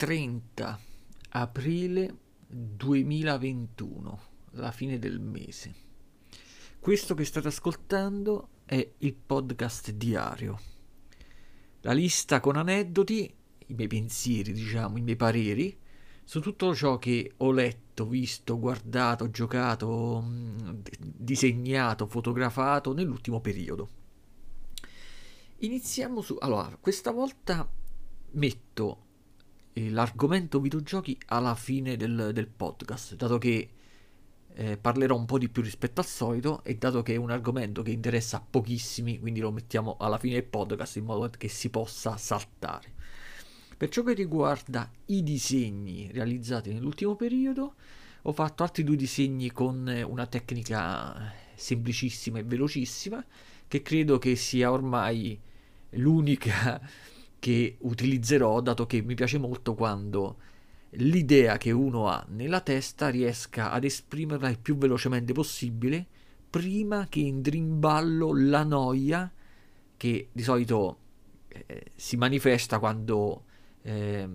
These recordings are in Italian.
30 aprile 2021, la fine del mese. Questo che state ascoltando è il podcast diario. La lista con aneddoti, i miei pensieri, diciamo, i miei pareri su tutto ciò che ho letto, visto, guardato, giocato, disegnato, fotografato nell'ultimo periodo. Iniziamo su... Allora, questa volta metto l'argomento videogiochi alla fine del, del podcast, dato che eh, parlerò un po' di più rispetto al solito e dato che è un argomento che interessa a pochissimi, quindi lo mettiamo alla fine del podcast in modo che si possa saltare. Per ciò che riguarda i disegni realizzati nell'ultimo periodo, ho fatto altri due disegni con una tecnica semplicissima e velocissima, che credo che sia ormai l'unica che utilizzerò dato che mi piace molto quando l'idea che uno ha nella testa riesca ad esprimerla il più velocemente possibile prima che entri in ballo la noia che di solito eh, si manifesta quando eh,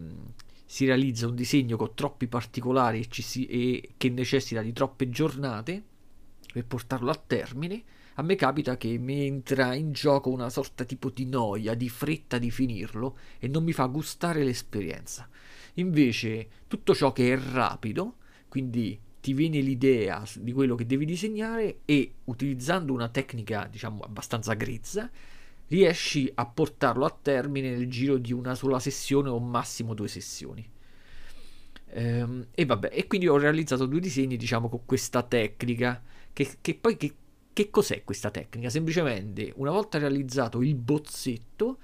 si realizza un disegno con troppi particolari e, si, e che necessita di troppe giornate per portarlo a termine a me capita che mi entra in gioco una sorta tipo di noia, di fretta di finirlo e non mi fa gustare l'esperienza. Invece tutto ciò che è rapido, quindi ti viene l'idea di quello che devi disegnare e utilizzando una tecnica diciamo abbastanza grezza riesci a portarlo a termine nel giro di una sola sessione o massimo due sessioni. Ehm, e vabbè, e quindi ho realizzato due disegni diciamo con questa tecnica che, che poi che che cos'è questa tecnica? Semplicemente una volta realizzato il bozzetto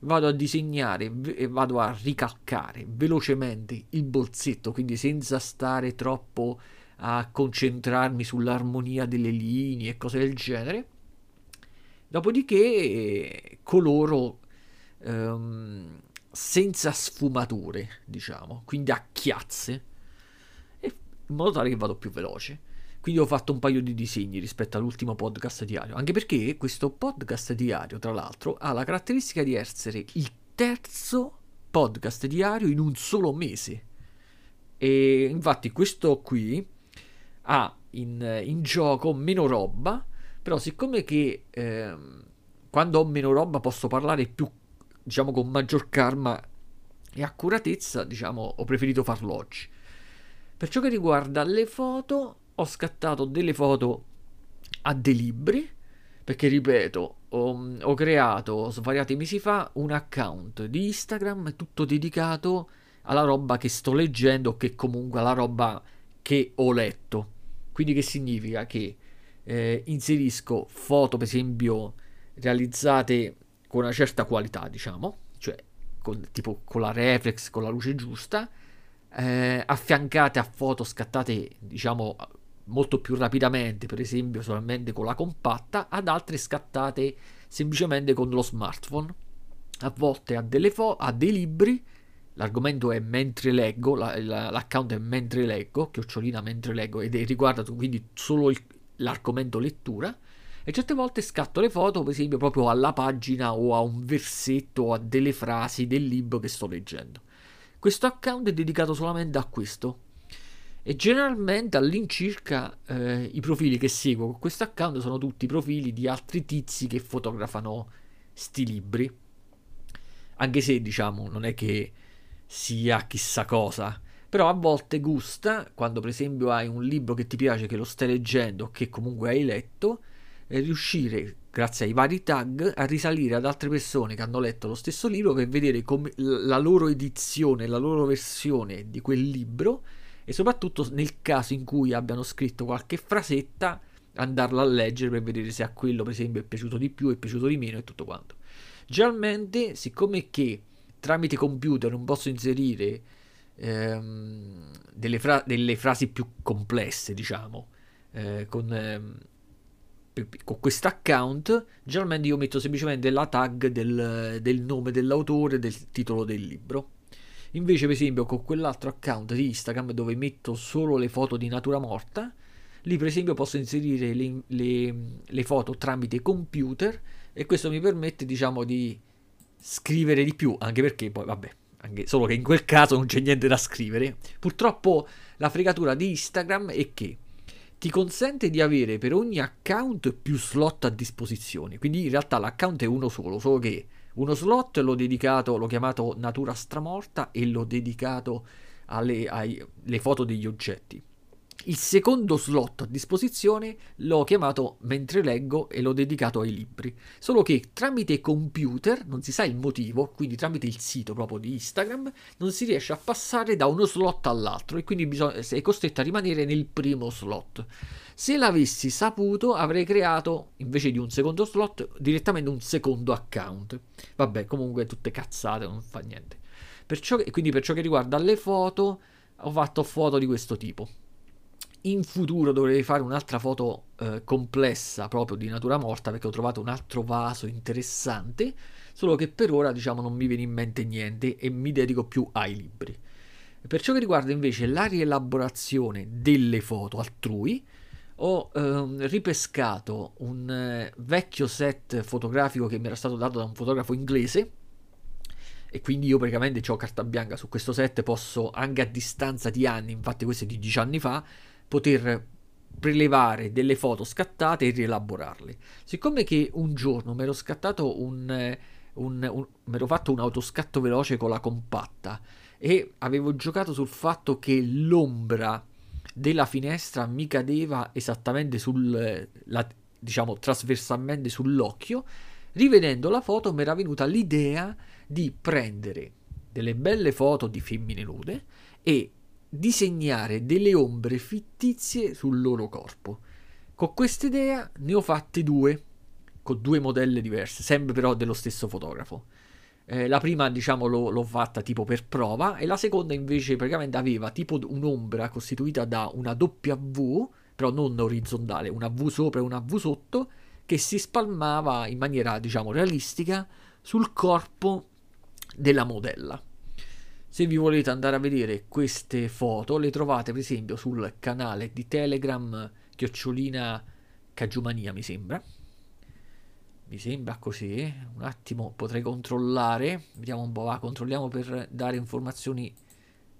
vado a disegnare e vado a ricalcare velocemente il bozzetto, quindi senza stare troppo a concentrarmi sull'armonia delle linee e cose del genere. Dopodiché coloro um, senza sfumature, diciamo, quindi a chiazze, in modo tale che vado più veloce. Quindi ho fatto un paio di disegni rispetto all'ultimo podcast diario, anche perché questo podcast diario, tra l'altro, ha la caratteristica di essere il terzo podcast diario in un solo mese. E infatti questo qui ha in, in gioco meno roba, però siccome che eh, quando ho meno roba posso parlare più, diciamo, con maggior karma e accuratezza, diciamo, ho preferito farlo oggi. Per ciò che riguarda le foto, ho scattato delle foto a dei libri perché ripeto ho, ho, creato svariati mesi fa un account di Instagram tutto dedicato alla roba che sto leggendo che comunque alla roba che ho letto. Quindi che significa che eh, inserisco foto per esempio realizzate con una certa qualità diciamo cioè con, tipo con la reflex con la luce giusta eh, affiancate a foto scattate diciamo molto più rapidamente, per esempio solamente con la compatta, ad altre scattate semplicemente con lo smartphone. A volte a, fo- a dei libri, l'argomento è mentre leggo, la, la, l'account è mentre leggo, chiocciolina mentre leggo, ed è riguarda quindi solo il, l'argomento lettura. E certe volte scatto le foto, per esempio, proprio alla pagina o a un versetto o a delle frasi del libro che sto leggendo. Questo account è dedicato solamente a questo, e generalmente all'incirca eh, i profili che seguo con questo account sono tutti profili di altri tizi che fotografano sti libri. Anche se diciamo non è che sia chissà cosa, però a volte gusta quando per esempio hai un libro che ti piace, che lo stai leggendo, che comunque hai letto, e riuscire grazie ai vari tag a risalire ad altre persone che hanno letto lo stesso libro per vedere come la loro edizione, la loro versione di quel libro e soprattutto nel caso in cui abbiano scritto qualche frasetta andarla a leggere per vedere se a quello per esempio è piaciuto di più, è piaciuto di meno e tutto quanto. Generalmente, siccome che tramite computer non posso inserire ehm, delle, fra- delle, frasi più complesse, diciamo, eh, con, ehm, con questo account, generalmente io metto semplicemente la tag del, del nome dell'autore, del titolo del libro. Invece, per esempio, con quell'altro account di Instagram dove metto solo le foto di natura morta, lì per esempio posso inserire le, le, le foto tramite computer e questo mi permette, diciamo, di scrivere di più, anche perché poi, vabbè, anche, solo che in quel caso non c'è niente da scrivere. Purtroppo la fregatura di Instagram è che ti consente di avere per ogni account più slot a disposizione. Quindi in realtà l'account è uno solo, solo che uno slot l'ho dedicato, l'ho chiamato natura stramorta e l'ho dedicato alle, foto degli oggetti. Il secondo slot a disposizione l'ho chiamato mentre leggo e l'ho dedicato ai libri. Solo che tramite computer, non si sa il motivo, quindi tramite il sito proprio di Instagram, non si riesce a passare da uno slot all'altro e quindi bisogna, sei costretto a rimanere nel primo slot. Se l'avessi saputo avrei creato, invece di un secondo slot, direttamente un secondo account. Vabbè, comunque tutte cazzate, non fa niente. Perciò, quindi per ciò che riguarda le foto, ho fatto foto di questo tipo in futuro dovrei fare un'altra foto eh, complessa proprio di natura morta perché ho trovato un altro vaso interessante, solo che per ora diciamo non mi viene in mente niente e mi dedico più ai libri. Per ciò che riguarda invece la rielaborazione delle foto altrui, ho eh, ripescato un eh, vecchio set fotografico che mi era stato dato da un fotografo inglese e quindi io praticamente ho carta bianca su questo set, posso anche a distanza di anni, infatti questo è di 10 anni fa, poter prelevare delle foto scattate e rielaborarle. Siccome che un giorno mi ero scattato un, un, un mi ero fatto un autoscatto veloce con la compatta e avevo giocato sul fatto che l'ombra della finestra mi cadeva esattamente sul la, diciamo trasversalmente sull'occhio rivedendo la foto mi era venuta l'idea di prendere delle belle foto di femmine nude e disegnare delle ombre fittizie sul loro corpo. Con questa idea ne ho fatte due, con due modelle diverse, sempre però dello stesso fotografo. Eh, la prima, diciamo, l'ho, l'ho, fatta tipo per prova, e la seconda invece praticamente aveva tipo un'ombra costituita da una W, però non orizzontale, una V sopra e una V sotto, che si spalmava in maniera, diciamo, realistica sul corpo della modella. Se vi volete andare a vedere queste foto, le trovate per esempio sul canale di Telegram chiocciolina Cagiumania, mi sembra. Mi sembra così. Un attimo potrei controllare. Vediamo un po', va, controlliamo per dare informazioni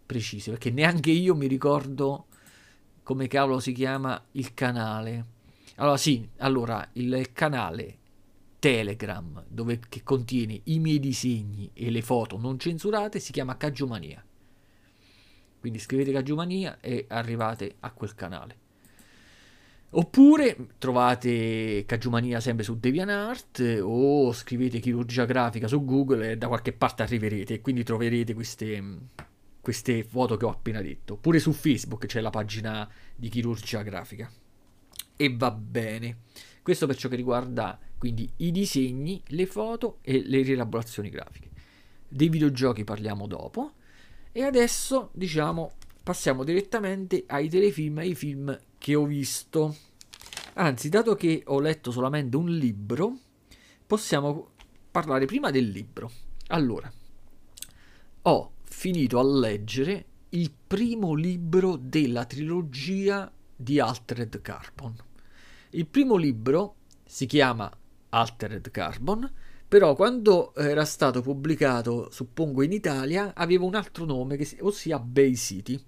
precise, perché neanche io mi ricordo come cavolo si chiama il canale. Allora sì, allora il canale Telegram dove, che contiene i miei disegni e le foto non censurate si chiama Cagiomania. Quindi scrivete Cagiomania e arrivate a quel canale. Oppure trovate Cagiomania sempre su DeviantArt o scrivete chirurgia grafica su Google e da qualche parte arriverete e quindi troverete queste, queste foto che ho appena detto. Pure su Facebook c'è la pagina di chirurgia grafica. E va bene. Questo per ciò che riguarda quindi i disegni, le foto e le rielaborazioni grafiche. Dei videogiochi parliamo dopo e adesso diciamo passiamo direttamente ai telefilm e ai film che ho visto. Anzi, dato che ho letto solamente un libro, possiamo parlare prima del libro. Allora, ho finito a leggere il primo libro della trilogia di Altered Carbon. Il primo libro si chiama Altered Carbon, però quando era stato pubblicato, suppongo in Italia, aveva un altro nome, che, ossia Bay City.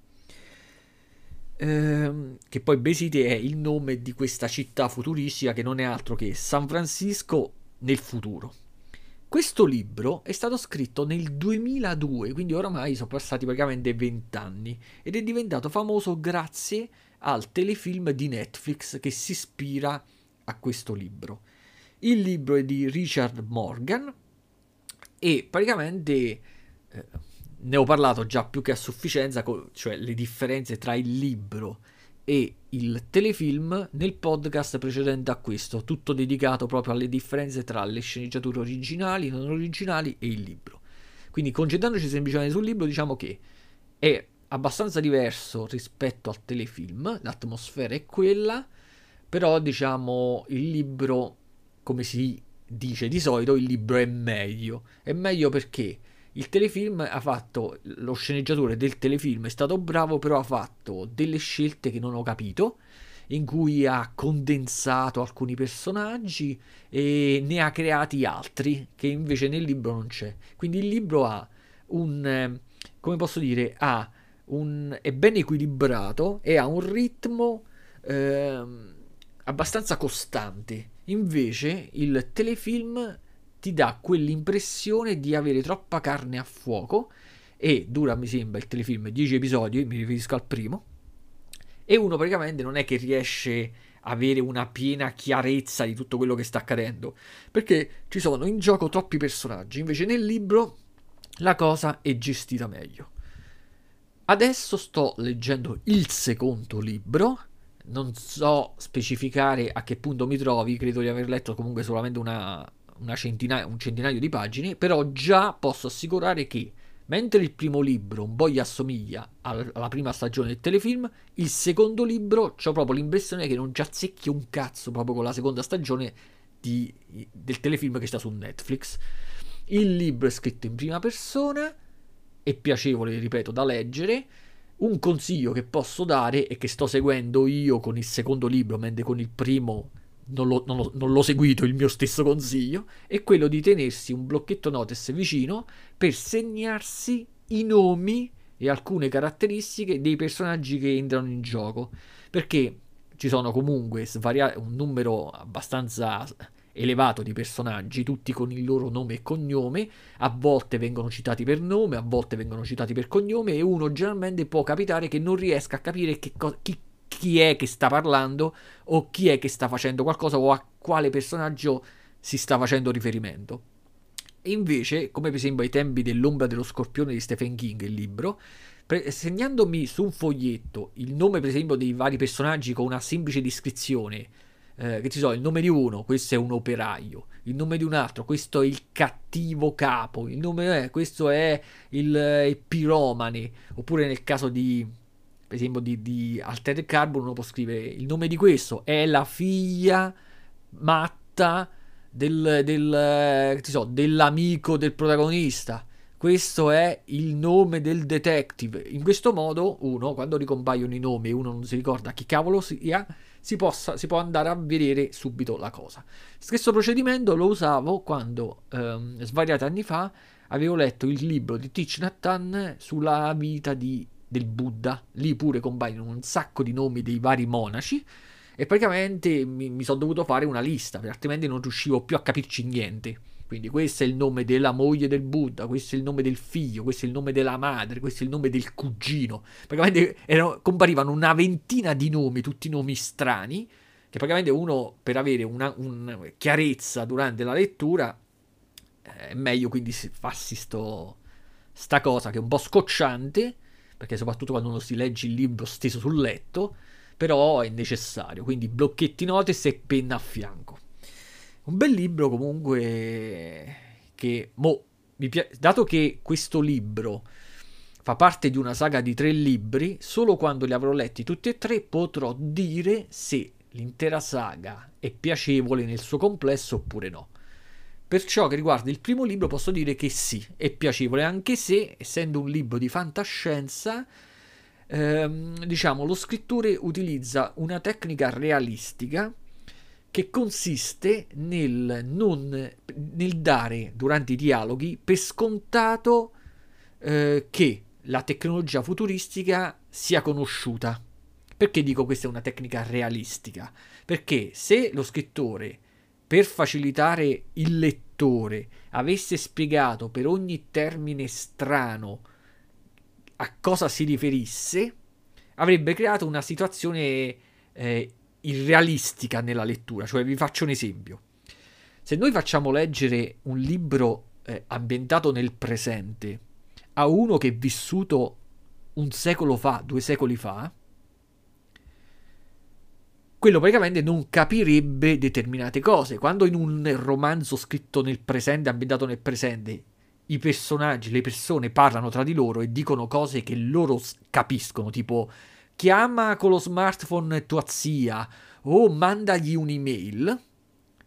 Ehm, che poi Bay City è il nome di questa città futuristica che non è altro che San Francisco nel futuro. Questo libro è stato scritto nel 2002, quindi oramai sono passati praticamente 20 anni ed è diventato famoso grazie al telefilm di Netflix che si ispira a questo libro. Il libro è di Richard Morgan e praticamente eh, ne ho parlato già più che a sufficienza, cioè le differenze tra il libro e il telefilm nel podcast precedente a questo, tutto dedicato proprio alle differenze tra le sceneggiature originali, non originali e il libro. Quindi concentrandoci semplicemente sul libro, diciamo che è abbastanza diverso rispetto al telefilm, l'atmosfera è quella, però diciamo il libro come si dice di solito, il libro è meglio. È meglio perché il telefilm ha fatto, lo sceneggiatore del telefilm è stato bravo, però ha fatto delle scelte che non ho capito, in cui ha condensato alcuni personaggi e ne ha creati altri che invece nel libro non c'è. Quindi il libro ha un, eh, come posso dire, ha un, è ben equilibrato e ha un ritmo eh, abbastanza costante. Invece il telefilm ti dà quell'impressione di avere troppa carne a fuoco e dura, mi sembra, il telefilm 10 episodi, mi riferisco al primo, e uno praticamente non è che riesce a avere una piena chiarezza di tutto quello che sta accadendo, perché ci sono in gioco troppi personaggi, invece nel libro la cosa è gestita meglio. Adesso sto leggendo il secondo libro, non so specificare a che punto mi trovi, credo di aver letto comunque solamente una, una centinaia, un centinaio di pagine, però già posso assicurare che mentre il primo libro un po' gli assomiglia alla prima stagione del telefilm, il secondo libro ho proprio l'impressione che non ci azzecchi un cazzo proprio con la seconda stagione di, del telefilm che sta su Netflix. Il libro è scritto in prima persona, è piacevole, ripeto, da leggere. Un consiglio che posso dare e che sto seguendo io con il secondo libro, mentre con il primo non l'ho, non, l'ho, non l'ho, seguito il mio stesso consiglio, è quello di tenersi un blocchetto notes vicino per segnarsi i nomi e alcune caratteristiche dei personaggi che entrano in gioco. Perché ci sono comunque svaria- un numero abbastanza elevato di personaggi, tutti con il loro nome e cognome, a volte vengono citati per nome, a volte vengono citati per cognome e uno generalmente può capitare che non riesca a capire co- chi, chi è che sta parlando o chi è che sta facendo qualcosa o a quale personaggio si sta facendo riferimento. Invece, come per esempio ai tempi dell'ombra dello scorpione di Stephen King, il libro, pre- segnandomi su un foglietto il nome per esempio dei vari personaggi con una semplice descrizione, eh, che ci so, il nome di uno, questo è un operaio, il nome di un altro, questo è il cattivo capo, il nome è, questo è il, eh, il piromane, oppure nel caso di, per esempio, di, di Altered Carbon, uno può scrivere il nome di questo è la figlia matta del, del, eh, so, dell'amico del protagonista. Questo è il nome del detective. In questo modo, uno, quando ricompaiono i nomi e uno non si ricorda chi cavolo sia, si, possa, si può andare a vedere subito la cosa. Stesso procedimento lo usavo quando, ehm, svariati anni fa, avevo letto il libro di Thich Nhat sulla vita di, del Buddha. Lì pure compaiono un sacco di nomi dei vari monaci e praticamente mi, mi sono dovuto fare una lista, altrimenti non riuscivo più a capirci niente. Quindi questo è il nome della moglie del Buddha, questo è il nome del figlio, questo è il nome della madre, questo è il nome del cugino. Praticamente erano, comparivano una ventina di nomi, tutti nomi strani, che praticamente uno per avere una, una chiarezza durante la lettura eh, è meglio quindi farsi sto, sta cosa che è un po' scocciante, perché soprattutto quando uno si legge il libro steso sul letto, però è necessario, quindi blocchetti notice e penna a fianco. Un bel libro comunque che, mo, pi- dato che questo libro fa parte di una saga di tre libri, solo quando li avrò letti tutti e tre potrò dire se l'intera saga è piacevole nel suo complesso oppure no. Per ciò che riguarda il primo libro posso dire che sì, è piacevole, anche se, essendo un libro di fantascienza, ehm, diciamo, lo scrittore utilizza una tecnica realistica che consiste nel, non, nel dare durante i dialoghi per scontato eh, che la tecnologia futuristica sia conosciuta. Perché dico questa è una tecnica realistica? Perché se lo scrittore, per facilitare il lettore, avesse spiegato per ogni termine strano a cosa si riferisse, avrebbe creato una situazione eh, irrealistica nella lettura. Cioè, vi faccio un esempio. Se noi facciamo leggere un libro eh, ambientato nel presente a uno che è vissuto un secolo fa, due secoli fa, quello praticamente non capirebbe determinate cose. Quando in un romanzo scritto nel presente, ambientato nel presente, i personaggi, le persone parlano tra di loro e dicono cose che loro capiscono, tipo chiama con lo smartphone tua zia o mandagli un'email,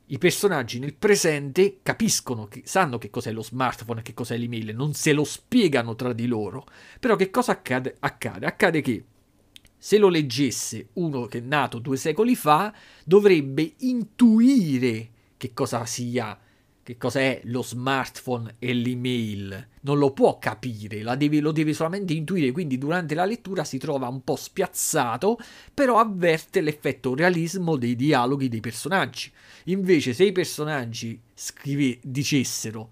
i personaggi nel presente capiscono, che, sanno che cos'è lo smartphone e che cos'è l'email, non se lo spiegano tra di loro. Però che cosa accade? Accade, accade che se lo leggesse uno che è nato due secoli fa, dovrebbe intuire che cosa sia che cosa è lo smartphone e l'email, non lo può capire, deve, lo deve solamente intuire, quindi durante la lettura si trova un po' spiazzato, però avverte l'effetto realismo dei dialoghi dei personaggi. Invece se i personaggi scrive, dicessero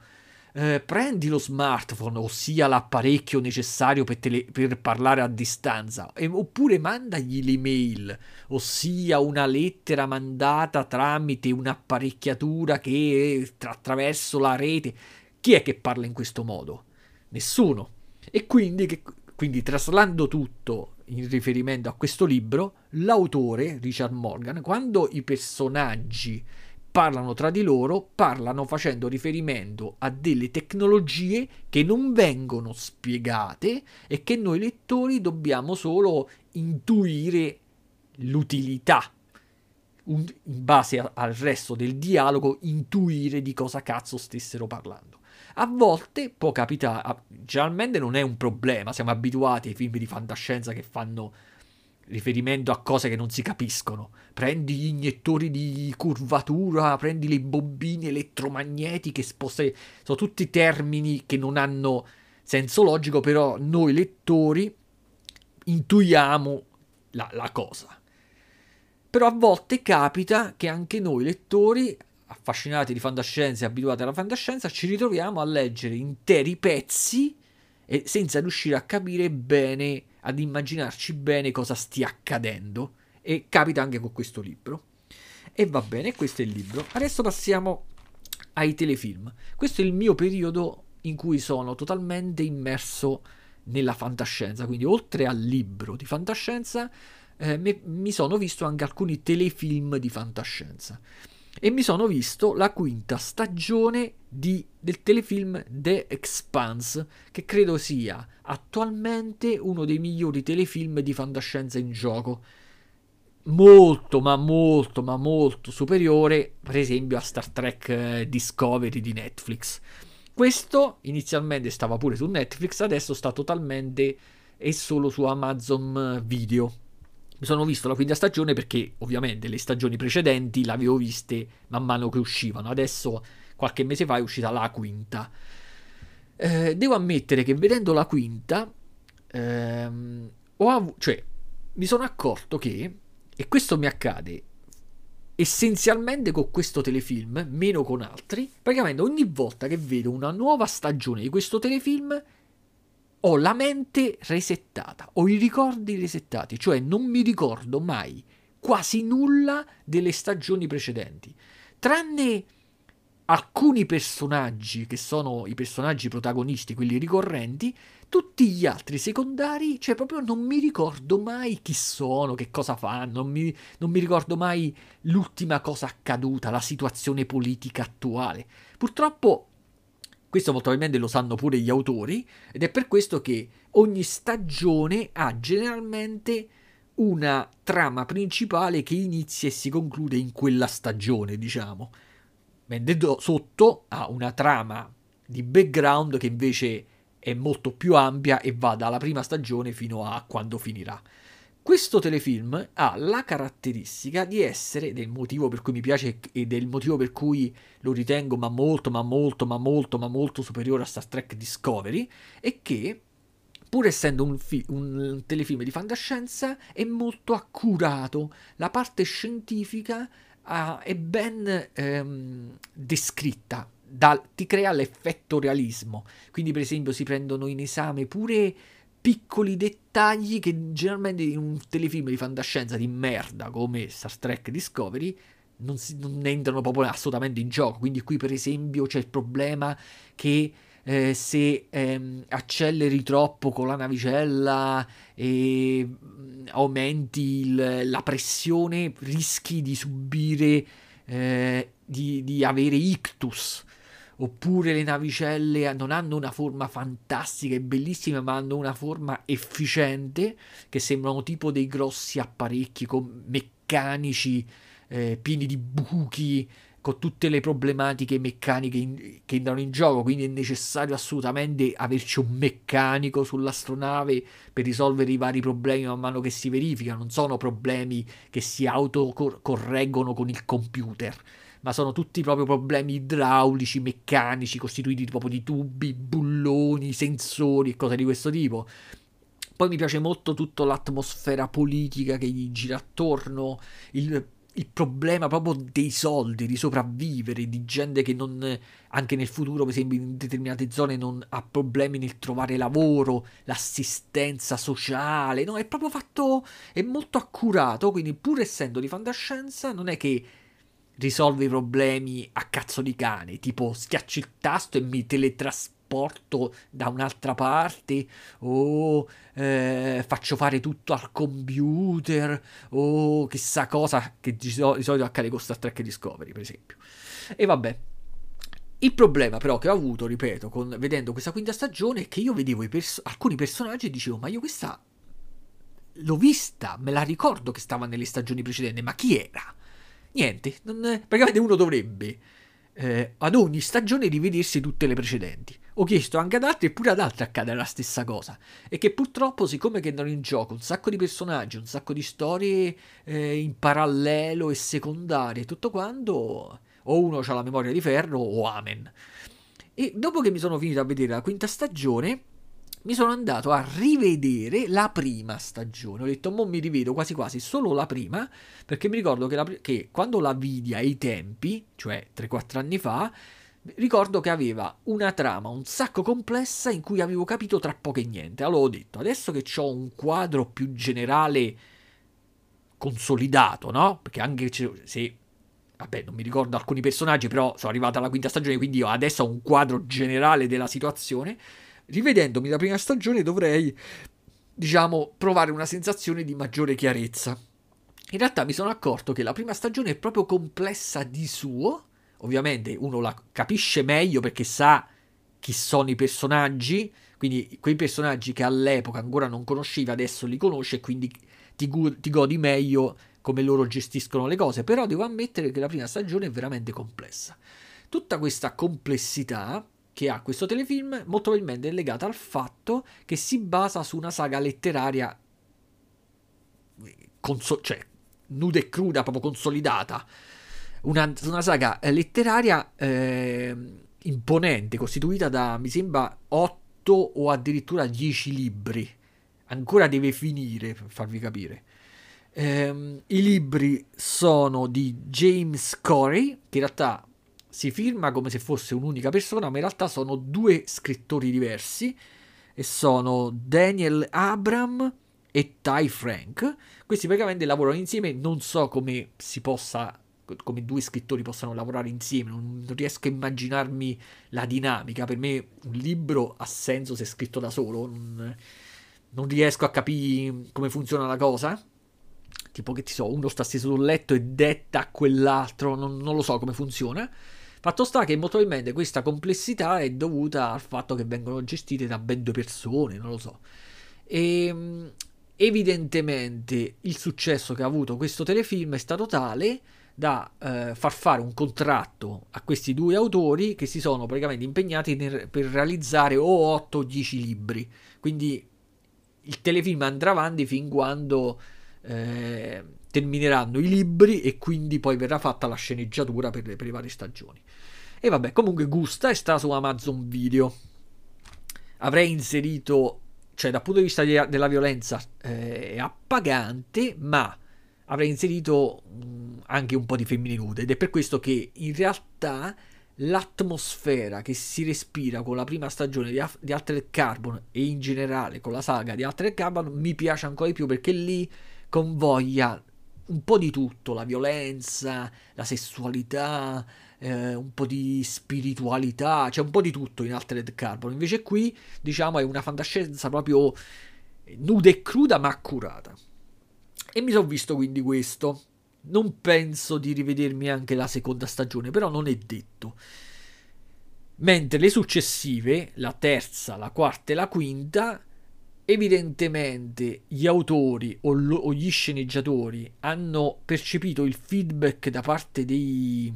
eh, prendi lo smartphone, ossia l'apparecchio necessario per, tele- per parlare a distanza, e- oppure mandagli l'email, ossia una lettera mandata tramite un'apparecchiatura che tra- attraverso la rete. Chi è che parla in questo modo? Nessuno. E quindi, che, quindi traslando tutto in riferimento a questo libro, l'autore, Richard Morgan, quando i personaggi parlano tra di loro, parlano facendo riferimento a delle tecnologie che non vengono spiegate e che noi lettori dobbiamo solo intuire l'utilità in base al resto del dialogo intuire di cosa cazzo stessero parlando. A volte può capitare, generalmente non è un problema, siamo abituati ai film di fantascienza che fanno riferimento a cose che non si capiscono. Prendi gli iniettori di curvatura, prendi le bobine elettromagnetiche, sposte... sono tutti termini che non hanno senso logico, però noi lettori intuiamo la, la cosa. Però a volte capita che anche noi lettori, affascinati di fantascienza e abituati alla fantascienza, ci ritroviamo a leggere interi pezzi e senza riuscire a capire bene ad immaginarci bene cosa stia accadendo e capita anche con questo libro. E va bene, questo è il libro. Adesso passiamo ai telefilm. Questo è il mio periodo in cui sono totalmente immerso nella fantascienza, quindi oltre al libro di fantascienza eh, me, mi sono visto anche alcuni telefilm di fantascienza e mi sono visto la quinta stagione di, del telefilm The Expanse, che credo sia attualmente uno dei migliori telefilm di fantascienza in gioco. Molto, ma molto, ma molto superiore, per esempio, a Star Trek eh, Discovery di Netflix. Questo inizialmente stava pure su Netflix, adesso sta totalmente e solo su Amazon Video mi sono visto la quinta stagione perché ovviamente le stagioni precedenti le avevo viste man mano che uscivano. Adesso qualche mese fa è uscita la quinta. Eh, devo ammettere che vedendo la quinta ehm, avuto, cioè, mi sono accorto che, e questo mi accade essenzialmente con questo telefilm, meno con altri, praticamente ogni volta che vedo una nuova stagione di questo telefilm ho la mente resettata, ho i ricordi resettati, cioè non mi ricordo mai quasi nulla delle stagioni precedenti, tranne alcuni personaggi che sono i personaggi protagonisti, quelli ricorrenti, tutti gli altri secondari, cioè proprio non mi ricordo mai chi sono, che cosa fanno, non mi, non mi ricordo mai l'ultima cosa accaduta, la situazione politica attuale. Purtroppo questo molto probabilmente lo sanno pure gli autori ed è per questo che ogni stagione ha generalmente una trama principale che inizia e si conclude in quella stagione, diciamo. Mentre sotto ha una trama di background che invece è molto più ampia e va dalla prima stagione fino a quando finirà. Questo telefilm ha la caratteristica di essere, del motivo per cui mi piace e del motivo per cui lo ritengo ma molto, ma molto, ma molto, ma molto superiore a Star Trek Discovery, è che pur essendo un, fi- un telefilm di fantascienza è molto accurato, la parte scientifica uh, è ben ehm, descritta, da, ti crea l'effetto realismo, quindi per esempio si prendono in esame pure piccoli dettagli che generalmente in un telefilm di fantascienza di merda come Star Trek Discovery non, si, non entrano proprio assolutamente in gioco. Quindi qui per esempio c'è il problema che eh, se ehm, acceleri troppo con la navicella e mm, aumenti il, la pressione rischi di subire, eh, di, di avere ictus oppure le navicelle non hanno una forma fantastica e bellissima, ma hanno una forma efficiente, che sembrano tipo dei grossi apparecchi meccanici eh, pieni di buchi, con tutte le problematiche meccaniche in, che entrano in gioco, quindi è necessario assolutamente averci un meccanico sull'astronave per risolvere i vari problemi man mano che si verificano, non sono problemi che si autocorreggono con il computer ma sono tutti proprio problemi idraulici, meccanici, costituiti proprio di tubi, bulloni, sensori e cose di questo tipo. Poi mi piace molto tutta l'atmosfera politica che gli gira attorno, il il problema proprio dei soldi, di sopravvivere, di gente che non, anche nel futuro, per esempio, in determinate zone non ha problemi nel trovare lavoro, l'assistenza sociale, no, è proprio fatto, è molto accurato, quindi pur essendo di fantascienza non è che risolve i problemi a cazzo di cane, tipo schiaccio il tasto e mi teletrasporto porto da un'altra parte. O eh, faccio fare tutto al computer. O chissà cosa che di, solito, accade con Star Trek Discovery per esempio. E vabbè. Il problema però che ho avuto ripeto con, vedendo questa quinta stagione è che io vedevo pers- alcuni personaggi e dicevo ma io questa l'ho vista me la ricordo che stava nelle stagioni precedenti ma chi era? Niente non, praticamente uno dovrebbe eh, ad ogni stagione rivedersi tutte le precedenti ho chiesto anche ad altri e pure ad altri accade la stessa cosa. E che purtroppo, siccome che andano in gioco un sacco di personaggi, un sacco di storie eh, in parallelo e secondarie, tutto quanto, o uno ha la memoria di ferro o amen. E dopo che mi sono finito a vedere la quinta stagione, mi sono andato a rivedere la prima stagione. Ho detto, mo mi rivedo quasi quasi solo la prima, perché mi ricordo che, la, che quando la vidi ai tempi, cioè 3-4 anni fa, ricordo che aveva una trama un sacco complessa in cui avevo capito tra poco e niente. Allora ho detto, adesso che ho un quadro più generale consolidato, no? Perché anche se... Vabbè, non mi ricordo alcuni personaggi, però sono arrivata alla quinta stagione, quindi io adesso ho un quadro generale della situazione. Rivedendomi la prima stagione dovrei, diciamo, provare una sensazione di maggiore chiarezza. In realtà mi sono accorto che la prima stagione è proprio complessa di suo, ovviamente uno la capisce meglio perché sa chi sono i personaggi, quindi quei personaggi che all'epoca ancora non conoscevi adesso li conosce e quindi ti, gu- ti godi meglio come loro gestiscono le cose, però devo ammettere che la prima stagione è veramente complessa. Tutta questa complessità che ha questo telefilm molto probabilmente è legata al fatto che si basa su una saga letteraria conso- cioè nuda e cruda, proprio consolidata una, una saga eh, letteraria eh, imponente, costituita da, mi sembra, 8 o addirittura 10 libri. Ancora deve finire, per farvi capire. Eh, I libri sono di James Corey, che in realtà si firma come se fosse un'unica persona, ma in realtà sono due scrittori diversi, e sono Daniel Abram e Ty Frank. Questi praticamente lavorano insieme, non so come si possa come due scrittori possano lavorare insieme, non, riesco a immaginarmi la dinamica. Per me un libro ha senso se scritto da solo, non, non riesco a capire come funziona la cosa. Tipo che ti so, uno sta steso sul letto e detta a quell'altro, non, non lo so come funziona. Fatto sta che molto probabilmente questa complessità è dovuta al fatto che vengono gestite da ben due persone, non lo so. E ehm, evidentemente il successo che ha avuto questo telefilm è stato tale da eh, far fare un contratto a questi due autori che si sono praticamente impegnati nel, per realizzare o 8 o 10 libri. Quindi il telefilm andrà avanti fin quando eh, termineranno i libri e quindi poi verrà fatta la sceneggiatura per, per le varie stagioni. E vabbè, comunque gusta e sta su Amazon Video. Avrei inserito, cioè dal punto di vista di, della violenza eh, è appagante, ma avrei inserito mm, anche un po' di femmine nude ed è per questo che in realtà l'atmosfera che si respira con la prima stagione di, di Altered Carbon e in generale con la saga di Altered Carbon mi piace ancora di più perché lì convoglia un po' di tutto, la violenza, la sessualità, eh, un po' di spiritualità, c'è cioè un po' di tutto in Altered Carbon. Invece qui, diciamo, è una fantascienza proprio nuda e cruda ma accurata. E mi sono visto quindi questo. Non penso di rivedermi anche la seconda stagione, però non è detto. Mentre le successive, la terza, la quarta e la quinta, evidentemente gli autori o, lo, o gli sceneggiatori hanno percepito il feedback da parte dei,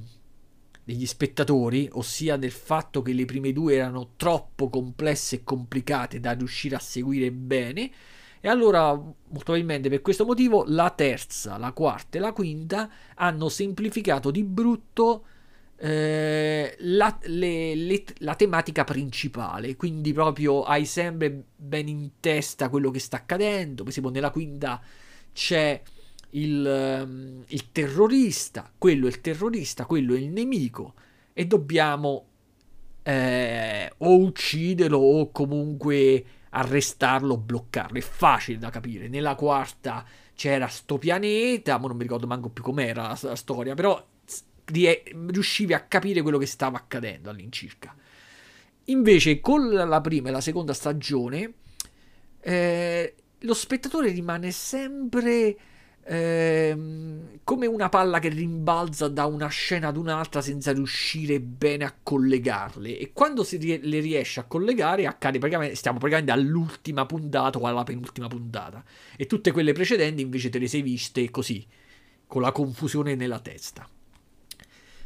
degli spettatori, ossia del fatto che le prime due erano troppo complesse e complicate da riuscire a seguire bene e allora, molto probabilmente per questo motivo, la terza, la quarta e la quinta hanno semplificato di brutto eh, la, le, le, la, tematica principale, quindi proprio hai sempre ben in testa quello che sta accadendo. Per esempio, nella quinta c'è il, um, il terrorista, quello è il terrorista, quello è il nemico, e dobbiamo eh, o ucciderlo o comunque arrestarlo bloccarlo. È facile da capire. Nella quarta c'era sto pianeta, ma non mi ricordo manco più com'era la, la storia, però riuscivi a capire quello che stava accadendo all'incirca. Invece con la prima e la seconda stagione eh, lo spettatore rimane sempre eh, come una palla che rimbalza da una scena ad un'altra senza riuscire bene a collegarle. E quando si rie- le riesce a collegare accade praticamente stiamo praticamente all'ultima puntata o alla penultima puntata. E tutte quelle precedenti invece te le sei viste così con la confusione nella testa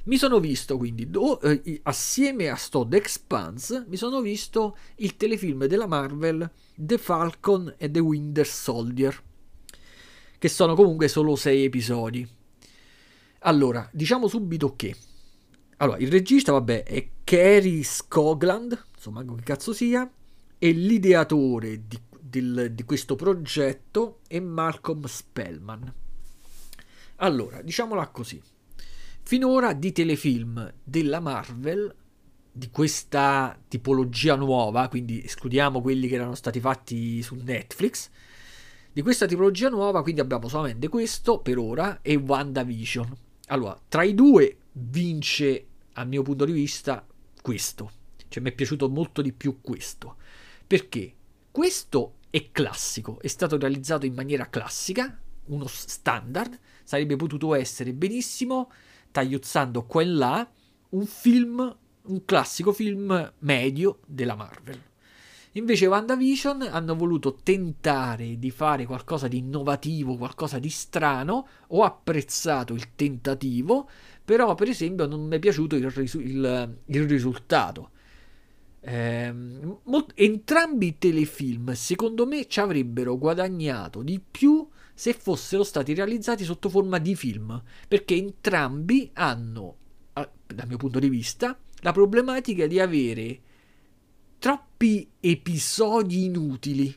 mi sono visto quindi, do, eh, assieme a sto The Expanse, mi sono visto il telefilm della Marvel The Falcon e The Winter Soldier, che sono comunque solo sei episodi. Allora, diciamo subito che... Allora, il regista, vabbè, è Kerry Scogland, insomma, che cazzo sia, e l'ideatore di, del, di questo progetto è Malcolm Spellman. Allora, diciamola così. Finora di telefilm della Marvel di questa tipologia nuova, quindi escludiamo quelli che erano stati fatti su Netflix, di questa tipologia nuova, quindi abbiamo solamente questo per ora e WandaVision. Allora, tra i due vince, a mio punto di vista, questo. Cioè, mi è piaciuto molto di più questo. Perché questo è classico, è stato realizzato in maniera classica, uno standard, sarebbe potuto essere benissimo tagliuzzando qua e là un film, un classico film medio della Marvel. Invece WandaVision hanno voluto tentare di fare qualcosa di innovativo, qualcosa di strano. Ho apprezzato il tentativo, però per esempio non mi è piaciuto il, risu- il, il risultato. Eh, molt- entrambi i telefilm secondo me ci avrebbero guadagnato di più se fossero stati realizzati sotto forma di film, perché entrambi hanno, dal mio punto di vista, la problematica di avere troppi episodi inutili,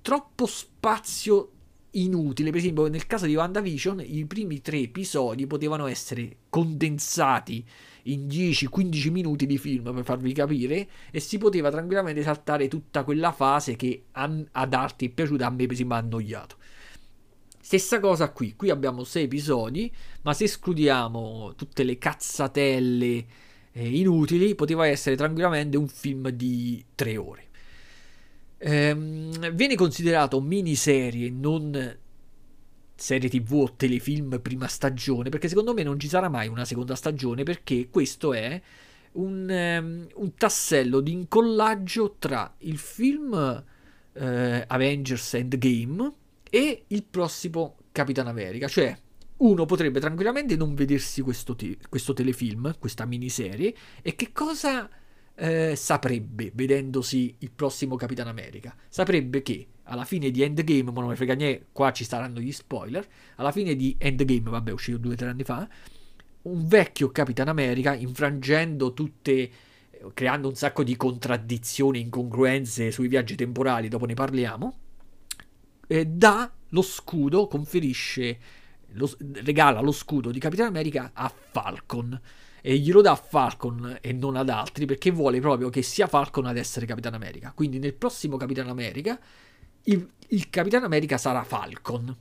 troppo spazio inutile. Per esempio, nel caso di WandaVision, i primi tre episodi potevano essere condensati in 10-15 minuti di film per farvi capire e si poteva tranquillamente saltare tutta quella fase che ad altri è piaciuta, a me per esempio ha annoiato. Stessa cosa qui, qui abbiamo 6 episodi, ma se escludiamo tutte le cazzatelle eh, inutili, poteva essere tranquillamente un film di 3 ore. Ehm, viene considerato miniserie, non serie tv o telefilm prima stagione, perché secondo me non ci sarà mai una seconda stagione, perché questo è un, um, un tassello di incollaggio tra il film eh, Avengers Endgame e il prossimo Capitan America. Cioè, uno potrebbe tranquillamente non vedersi questo, te- questo telefilm, questa miniserie, e che cosa eh, saprebbe vedendosi il prossimo Capitan America? Saprebbe che alla fine di Endgame, ma non mi frega niente, qua ci saranno gli spoiler, alla fine di Endgame, vabbè, uscito due o tre anni fa, un vecchio Capitan America, infrangendo tutte creando un sacco di contraddizioni, incongruenze sui viaggi temporali, dopo ne parliamo, eh, dà lo scudo, conferisce, lo, regala lo scudo di Capitan America a Falcon. E glielo dà a Falcon e non ad altri perché vuole proprio che sia Falcon ad essere Capitan America. Quindi nel prossimo Capitan America il, il Capitan America sarà Falcon.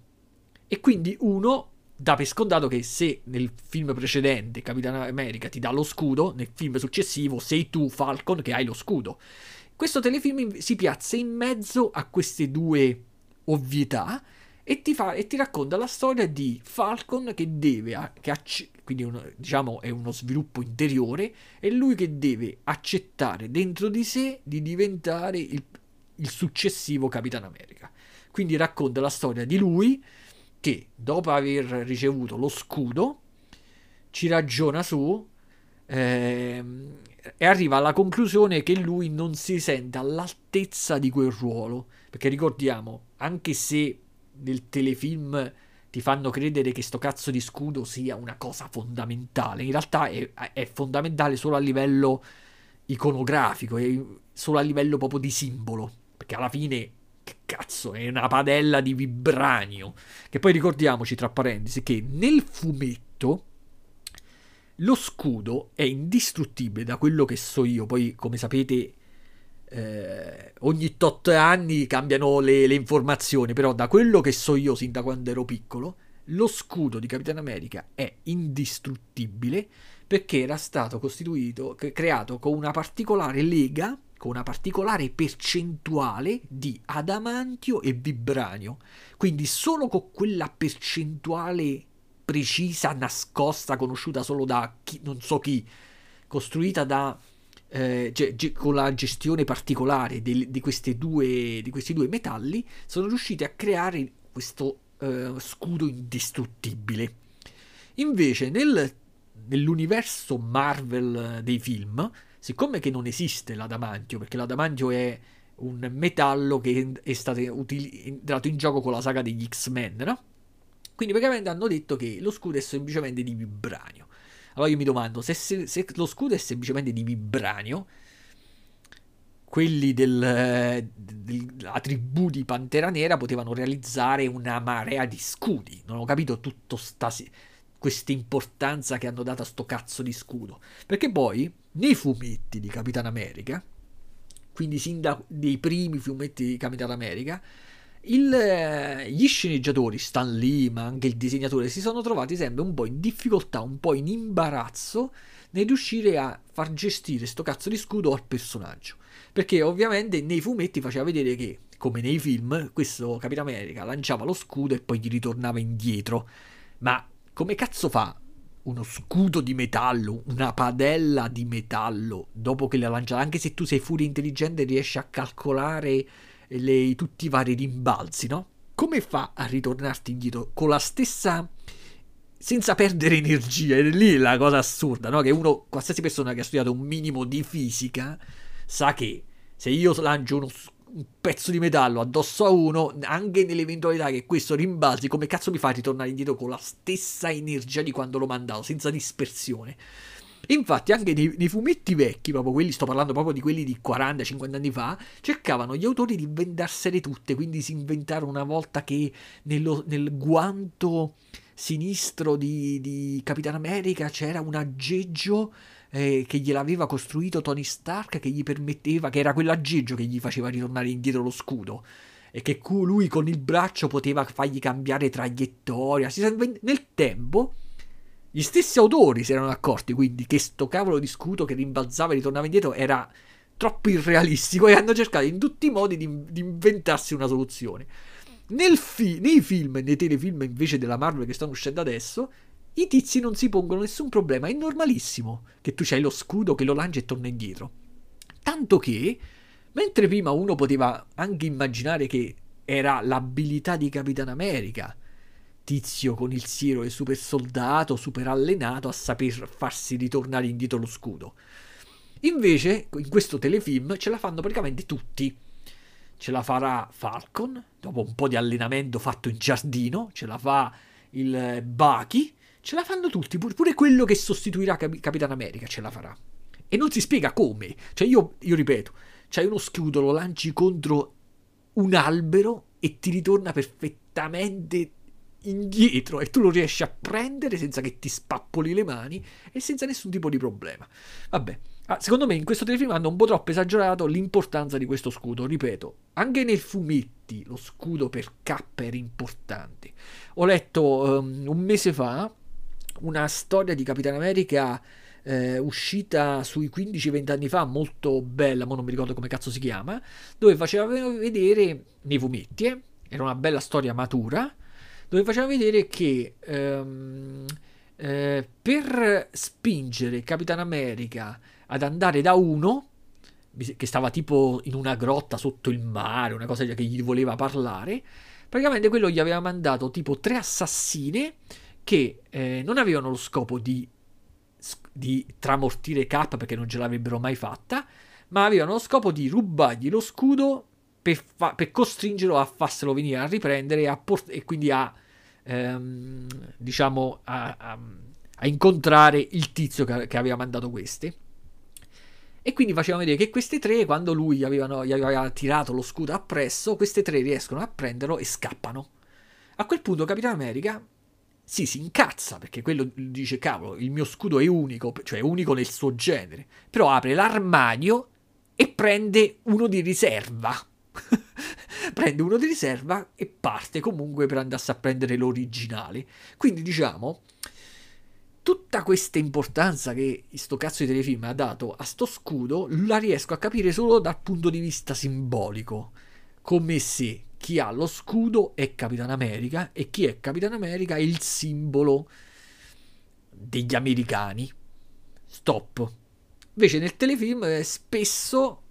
E quindi uno dà per scontato che se nel film precedente Capitan America ti dà lo scudo, nel film successivo sei tu Falcon che hai lo scudo. Questo telefilm si piazza in mezzo a queste due ovvietà e ti, fa, e ti racconta la storia di Falcon che deve, che acc- quindi uno, diciamo è uno sviluppo interiore, è lui che deve accettare dentro di sé di diventare il, il successivo Capitan America. Quindi racconta la storia di lui che dopo aver ricevuto lo scudo ci ragiona su ehm, e arriva alla conclusione che lui non si sente all'altezza di quel ruolo perché ricordiamo, anche se nel telefilm ti fanno credere che sto cazzo di scudo sia una cosa fondamentale. In realtà è, è fondamentale solo a livello iconografico, solo a livello proprio di simbolo. Perché alla fine, che cazzo, è una padella di vibranio. Che poi ricordiamoci, tra parentesi, che nel fumetto lo scudo è indistruttibile da quello che so io. Poi, come sapete, eh, ogni tot anni cambiano le, le, informazioni, però da quello che so io sin da quando ero piccolo, lo scudo di Capitan America è indistruttibile perché era stato costituito, creato con una particolare lega, con una particolare percentuale di adamantio e vibranio. Quindi solo con quella percentuale precisa, nascosta, conosciuta solo da chi, non so chi, costruita da eh, ge- ge- con la gestione particolare de- di, due, di, questi due metalli, sono riusciti a creare questo eh, scudo indistruttibile. Invece nel, nell'universo Marvel dei film, siccome che non esiste l'adamantio, perché l'adamantio è un metallo che è stato utili- entrato in gioco con la saga degli X-Men, no? Quindi praticamente hanno detto che lo scudo è semplicemente di vibranio. Allora io mi domando, se, se, se lo scudo è semplicemente di vibranio, quelli del, della tribù di Pantera Nera potevano realizzare una marea di scudi. Non ho capito tutta questa importanza che hanno dato a sto cazzo di scudo. Perché poi, nei fumetti di Capitan America, quindi sin dai primi fumetti di Capitan America, il, eh, gli sceneggiatori, Stan Lee, ma anche il disegnatore, si sono trovati sempre un po' in difficoltà, un po' in imbarazzo nel riuscire a far gestire sto cazzo di scudo al personaggio. Perché ovviamente nei fumetti faceva vedere che, come nei film, questo Capitan America lanciava lo scudo e poi gli ritornava indietro. Ma come cazzo fa uno scudo di metallo, una padella di metallo, dopo che l'ha lanciata, anche se tu sei furia intelligente riesci a calcolare le, tutti i vari rimbalzi, no? Come fa a ritornarti indietro con la stessa senza perdere energia. È lì la cosa assurda, no? Che uno, qualsiasi persona che ha studiato un minimo di fisica, sa che se io lancio uno, un pezzo di metallo addosso a uno, anche nell'eventualità che questo rimbalzi, come cazzo mi fa a ritornare indietro con la stessa energia di quando l'ho mandato, senza dispersione? Infatti, anche nei, nei, fumetti vecchi, proprio quelli, sto parlando proprio di quelli di 40-50 anni fa, cercavano gli autori di inventarsene tutte. Quindi si inventarono una volta che nello, nel guanto sinistro di, di Capitan America c'era un aggeggio eh, che gliel'aveva costruito Tony Stark che gli permetteva, che era quell'aggeggio che gli faceva ritornare indietro lo scudo e che lui con il braccio poteva fargli cambiare traiettoria. Nel tempo gli stessi autori si erano accorti quindi che sto cavolo di scudo che rimbalzava e ritornava indietro era troppo irrealistico e hanno cercato in tutti i modi di, di inventarsi una soluzione. Fi- nei film e nei telefilm invece della Marvel che stanno uscendo adesso, i tizi non si pongono nessun problema, è normalissimo che tu c'hai lo scudo che lo lancia e torna indietro. Tanto che, mentre prima uno poteva anche immaginare che era l'abilità di Capitan America tizio con il siero e super soldato, super allenato a saper farsi ritornare indietro lo scudo. Invece, in questo telefilm ce la fanno praticamente tutti. Ce la farà Falcon, dopo un po' di allenamento fatto in giardino, ce la fa il Bucky, ce la fanno tutti, pure quello che sostituirà Cap- Capitan America ce la farà. E non si spiega come. Cioè io, io ripeto, c'hai uno scudo, lo lanci contro un albero e ti ritorna perfettamente indietro e tu lo riesci a prendere senza che ti spappoli le mani e senza nessun tipo di problema. Vabbè, ah, secondo me in questo telefilm hanno un po' troppo esagerato l'importanza di questo scudo. Ripeto, anche nei fumetti lo scudo per K era importante. Ho letto um, un mese fa una storia di Capitan America eh, uscita sui 15-20 anni fa, molto bella, ma non mi ricordo come cazzo si chiama, dove faceva vedere nei fumetti, eh, era una bella storia matura, dove faceva vedere che ehm, eh, per spingere Capitan America ad andare da uno, che stava tipo in una grotta sotto il mare, una cosa che gli voleva parlare, praticamente quello gli aveva mandato tipo tre assassine che eh, non avevano lo scopo di, di tramortire Cap perché non ce l'avrebbero mai fatta, ma avevano lo scopo di rubargli lo scudo per, fa- per costringerlo a farselo venire a riprendere a port- e quindi a ehm, diciamo, a, a, a, incontrare il tizio che, che aveva mandato questi. E quindi faceva vedere che queste tre, quando lui avevano, gli aveva tirato lo scudo appresso, queste tre riescono a prenderlo e scappano. A quel punto Capitan America sì, si incazza perché quello dice cavolo, il mio scudo è unico, cioè è unico nel suo genere. Però apre l'armadio e prende uno di riserva. prende uno di riserva e parte comunque per andarsi a prendere l'originale. Quindi diciamo, tutta questa importanza che sto cazzo di telefilm ha dato a sto scudo la riesco a capire solo dal punto di vista simbolico. Come se chi ha lo scudo è Capitan America e chi è Capitan America è il simbolo degli americani. Stop. Invece nel telefilm spesso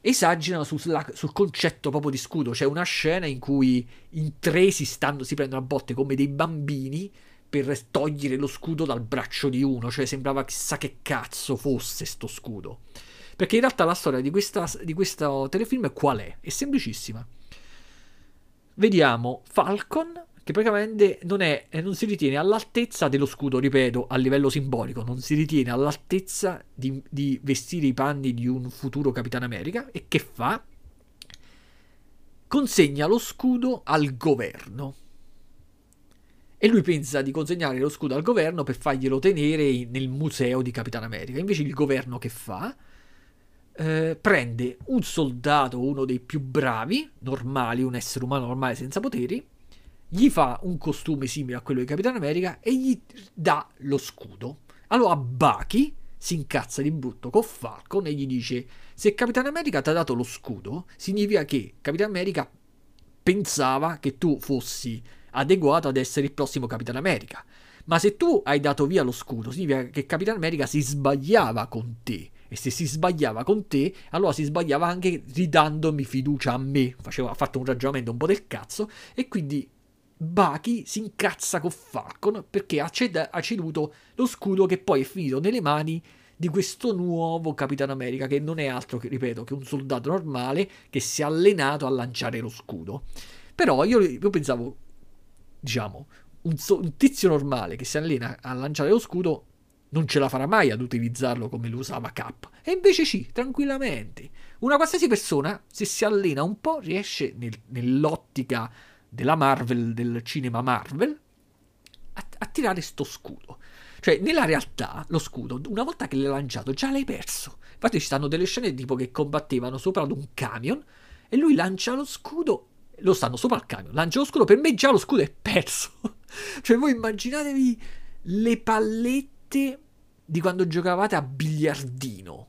esagerano sulla, sul concetto proprio di scudo. C'è una scena in cui in tre si, stanno, si prendono a botte come dei bambini per togliere lo scudo dal braccio di uno. Cioè sembrava chissà che cazzo fosse sto scudo. Perché in realtà la storia di, questa, di questo telefilm qual è? È semplicissima. Vediamo Falcon che praticamente non, è, non si ritiene all'altezza dello scudo, ripeto, a livello simbolico, non si ritiene all'altezza di, di vestire i panni di un futuro Capitano America e che fa? Consegna lo scudo al governo. E lui pensa di consegnare lo scudo al governo per farglielo tenere nel museo di Capitano America. Invece il governo che fa? Eh, prende un soldato, uno dei più bravi, normali, un essere umano normale senza poteri, gli fa un costume simile a quello di Capitano America e gli dà lo scudo. Allora Bucky si incazza di brutto con Falcon e gli dice se Capitano America ti ha dato lo scudo significa che Capitano America pensava che tu fossi adeguato ad essere il prossimo Capitano America. Ma se tu hai dato via lo scudo, significa che Capitano America si sbagliava con te e se si sbagliava con te, allora si sbagliava anche ridandomi fiducia a me. Faceva, ha fatto un ragionamento un po' del cazzo e quindi Bucky si incazza con Falcon perché ha, ced- ha ceduto lo scudo che poi è finito nelle mani di questo nuovo Capitano America che non è altro che, ripeto, che un soldato normale che si è allenato a lanciare lo scudo. Però io, io pensavo, diciamo, un, so- un, tizio normale che si allena a lanciare lo scudo non ce la farà mai ad utilizzarlo come lo usava Cap. E invece sì, tranquillamente. Una qualsiasi persona, se si allena un po', riesce nel, nell'ottica della Marvel, del cinema Marvel, a, a tirare sto scudo. Cioè, nella realtà, lo scudo, una volta che l'hai lanciato, già l'hai perso. Infatti ci stanno delle scene tipo che combattevano sopra ad un camion e lui lancia lo scudo, lo stanno sopra al camion, lancia lo scudo, per me già lo scudo è perso. cioè, voi immaginatevi le pallette di quando giocavate a biliardino.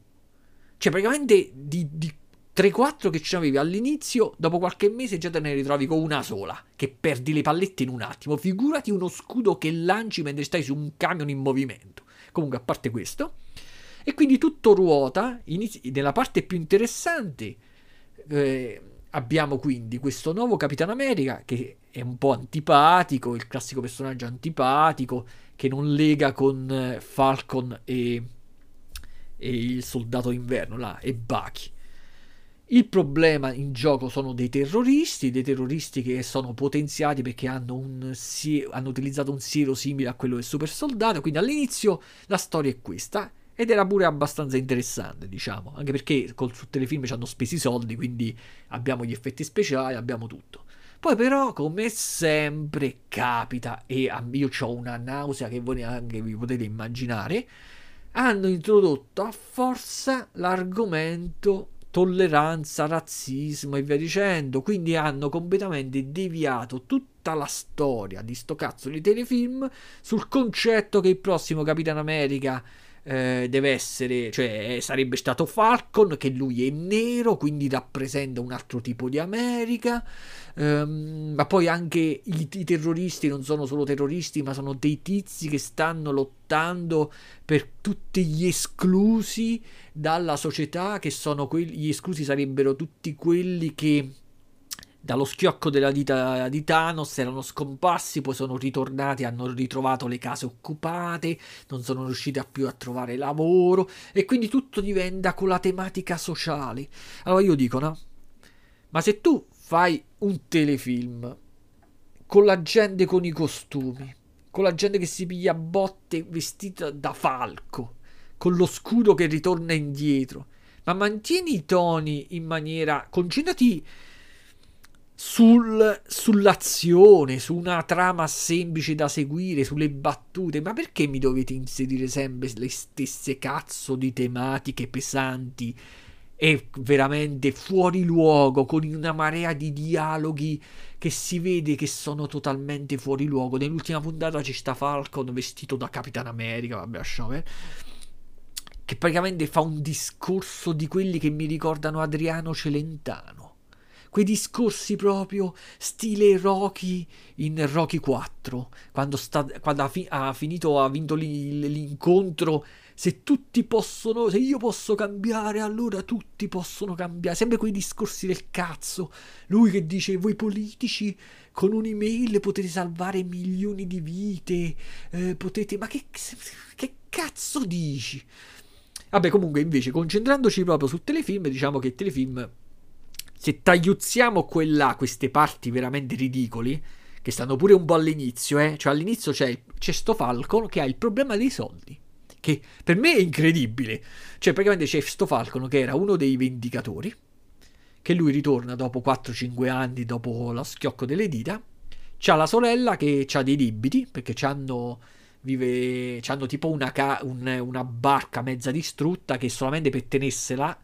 Cioè, praticamente di, di 3-4 che ci avevi all'inizio, dopo qualche mese già te ne ritrovi con una sola, che perdi le pallette in un attimo. Figurati uno scudo che lanci mentre stai su un camion in movimento. Comunque, a parte questo. E quindi tutto ruota, inizi- nella parte più interessante, eh, abbiamo quindi questo nuovo Capitano America che è un po' antipatico, il classico personaggio antipatico che non lega con eh, Falcon e, e il soldato d'inverno là, e Bucky. Il problema in gioco sono dei terroristi, dei terroristi che sono potenziati perché hanno, un, hanno utilizzato un siero simile a quello del super soldato. Quindi all'inizio la storia è questa. Ed era pure abbastanza interessante, diciamo, anche perché col, su telefilm ci hanno spesi i soldi, quindi abbiamo gli effetti speciali, abbiamo tutto. Poi però, come sempre, capita, e io ho una nausea che voi neanche vi potete immaginare, hanno introdotto a forza l'argomento tolleranza, razzismo e via dicendo, quindi hanno completamente deviato tutta la storia di sto cazzo di telefilm sul concetto che il prossimo Capitano America eh, deve essere, cioè sarebbe stato Falcon, che lui è nero, quindi rappresenta un altro tipo di America, um, ma poi anche i, i, terroristi non sono solo terroristi, ma sono dei tizi che stanno lottando per tutti gli esclusi dalla società, che sono quelli, gli esclusi sarebbero tutti quelli che dallo schiocco della dita di Thanos erano scomparsi, poi sono ritornati, hanno ritrovato le case occupate, non sono riusciti a più a trovare lavoro e quindi tutto diventa con la tematica sociale. Allora io dico, no? Ma se tu fai un telefilm con la gente con i costumi, con la gente che si piglia botte vestita da falco, con lo scudo che ritorna indietro. Ma mantieni i toni in maniera. concentrati sul, sull'azione, su una trama semplice da seguire, sulle battute. Ma perché mi dovete inserire sempre le stesse cazzo di tematiche pesanti e veramente fuori luogo, con una marea di dialoghi che si vede che sono totalmente fuori luogo. Nell'ultima puntata ci sta Falcon vestito da Capitan America, vabbè, lasciamo eh, che praticamente fa un discorso di quelli che mi ricordano Adriano Celentano quei discorsi proprio stile Rocky in Rocky 4, quando, sta, quando ha, fi, ha, finito, ha vinto l'incontro, se tutti possono, se io posso cambiare, allora tutti possono cambiare, sempre quei discorsi del cazzo, lui che dice voi politici con un'email potete salvare milioni di vite, eh, potete, ma che, che cazzo dici? Vabbè, comunque, invece, concentrandoci proprio sul telefilm, diciamo che il telefilm se tagliuzziamo quella, queste parti veramente ridicoli, che stanno pure un po' all'inizio, eh? cioè all'inizio c'è, c'è sto Falcon che ha il problema dei soldi, che per me è incredibile. Cioè praticamente c'è sto Falcon che era uno dei vendicatori, che lui ritorna dopo 4-5 anni, dopo lo schiocco delle dita, c'ha la sorella che ha dei debiti, perché c'hanno vive, c'hanno tipo una, ca- un, una barca mezza distrutta che solamente per tenersela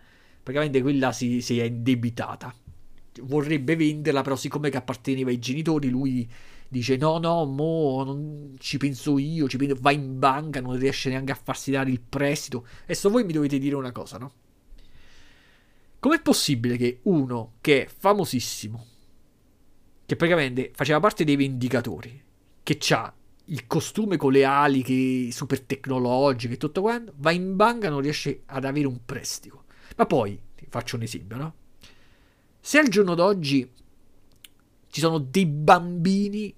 praticamente quella si, si è indebitata. Vorrebbe venderla, però siccome che apparteneva ai genitori, lui dice no, no, mo non ci penso io, ci penso, va in banca, non riesce neanche a farsi dare il prestito. Adesso voi mi dovete dire una cosa, no? Com'è possibile che uno che è famosissimo, che praticamente faceva parte dei vendicatori, che ha il costume con le ali super tecnologiche e tutto quanto, va in banca e non riesce ad avere un prestito. Ma poi, faccio un esempio, no? Se al giorno d'oggi ci sono dei bambini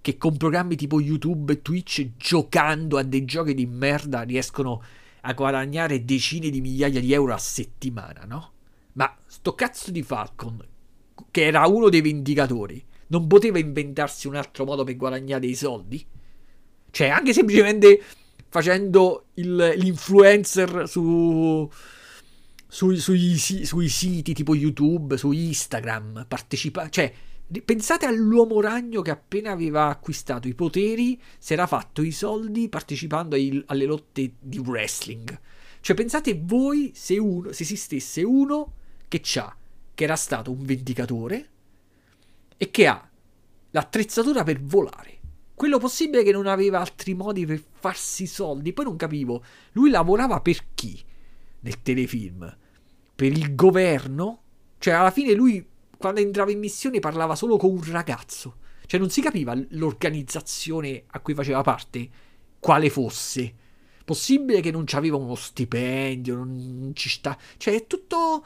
che con programmi tipo YouTube e Twitch giocando a dei giochi di merda riescono a guadagnare decine di migliaia di euro a settimana, no? Ma sto cazzo di Falcon, che era uno dei vendicatori, non poteva inventarsi un altro modo per guadagnare dei soldi? Cioè, anche semplicemente facendo il, l'influencer su sui, sui, sui, siti tipo YouTube, su Instagram, partecipa, cioè pensate all'uomo ragno che appena aveva acquistato i poteri si era fatto i soldi partecipando ai, alle lotte di wrestling. Cioè pensate voi se, uno, se esistesse uno che c'ha, che era stato un vendicatore e che ha l'attrezzatura per volare. Quello possibile che non aveva altri modi per farsi soldi. Poi non capivo, lui lavorava per chi nel telefilm? Per il governo. Cioè, alla fine lui, quando entrava in missione, parlava solo con un ragazzo. Cioè, non si capiva l'organizzazione a cui faceva parte, quale fosse. Possibile che non aveva uno stipendio, non ci sta. Cioè, è tutto.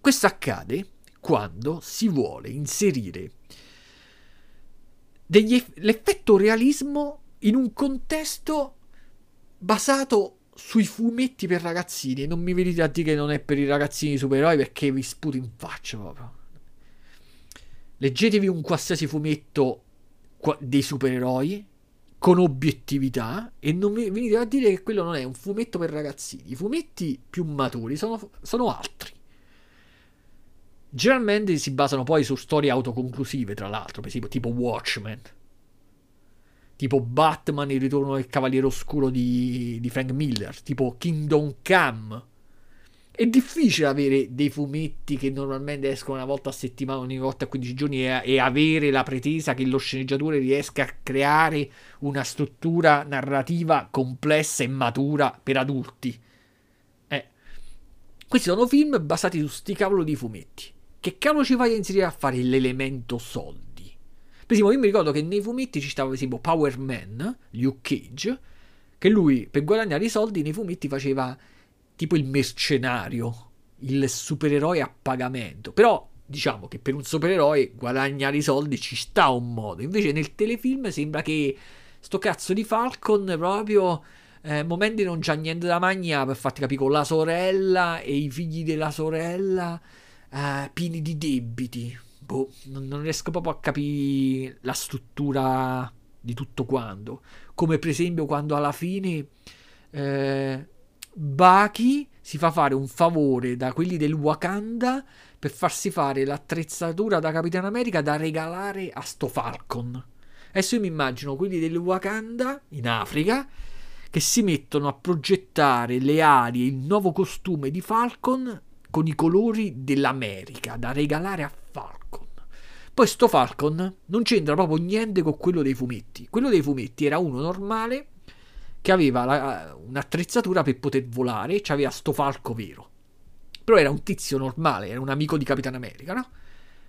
Questo accade quando si vuole inserire degli, l'effetto realismo in un contesto basato sui fumetti per ragazzini. Non mi venite a dire che non è per i ragazzini supereroi perché vi sputo in faccia proprio. Leggetevi un qualsiasi fumetto dei supereroi con obiettività e non mi venite a dire che quello non è un fumetto per ragazzini. I fumetti più maturi sono, sono altri. Generalmente si basano poi su storie autoconclusive, tra l'altro, per esempio tipo Watchmen tipo Batman, il ritorno del Cavaliere Oscuro di, di Frank Miller, tipo Kingdom Come. È difficile avere dei fumetti che normalmente escono una volta a settimana, ogni volta a 15 giorni e, e avere la pretesa che lo sceneggiatore riesca a creare una struttura narrativa complessa e matura per adulti. Eh. Questi sono film basati su sti cavolo di fumetti. Che cavolo ci vai a inserire a fare l'elemento soldi? Esempio, io mi ricordo che nei fumetti ci stava, per esempio, Power Man, Luke Cage, che lui per guadagnare i soldi nei fumetti faceva tipo il mercenario, il supereroe a pagamento. Però diciamo che per un supereroe guadagnare i soldi ci sta un modo. Invece nel telefilm sembra che sto cazzo di Falcon proprio eh, momenti non c'ha niente da mangiare per farti capire con la sorella e i figli della sorella eh, pieni di debiti boh, non, riesco proprio a capire la struttura di tutto quanto. Come per esempio quando alla fine eh, Baki si fa fare un favore da quelli del Wakanda per farsi fare l'attrezzatura da Capitano America da regalare a sto Falcon. Adesso io mi immagino quelli del Wakanda in Africa che si mettono a progettare le ali e il nuovo costume di Falcon con i colori dell'America da regalare a Falcon. Poi sto Falcon non c'entra proprio niente con quello dei fumetti. Quello dei fumetti era uno normale che aveva la, un'attrezzatura per poter volare, e aveva sto falco vero. Però era un tizio normale, era un amico di Capitano America, no?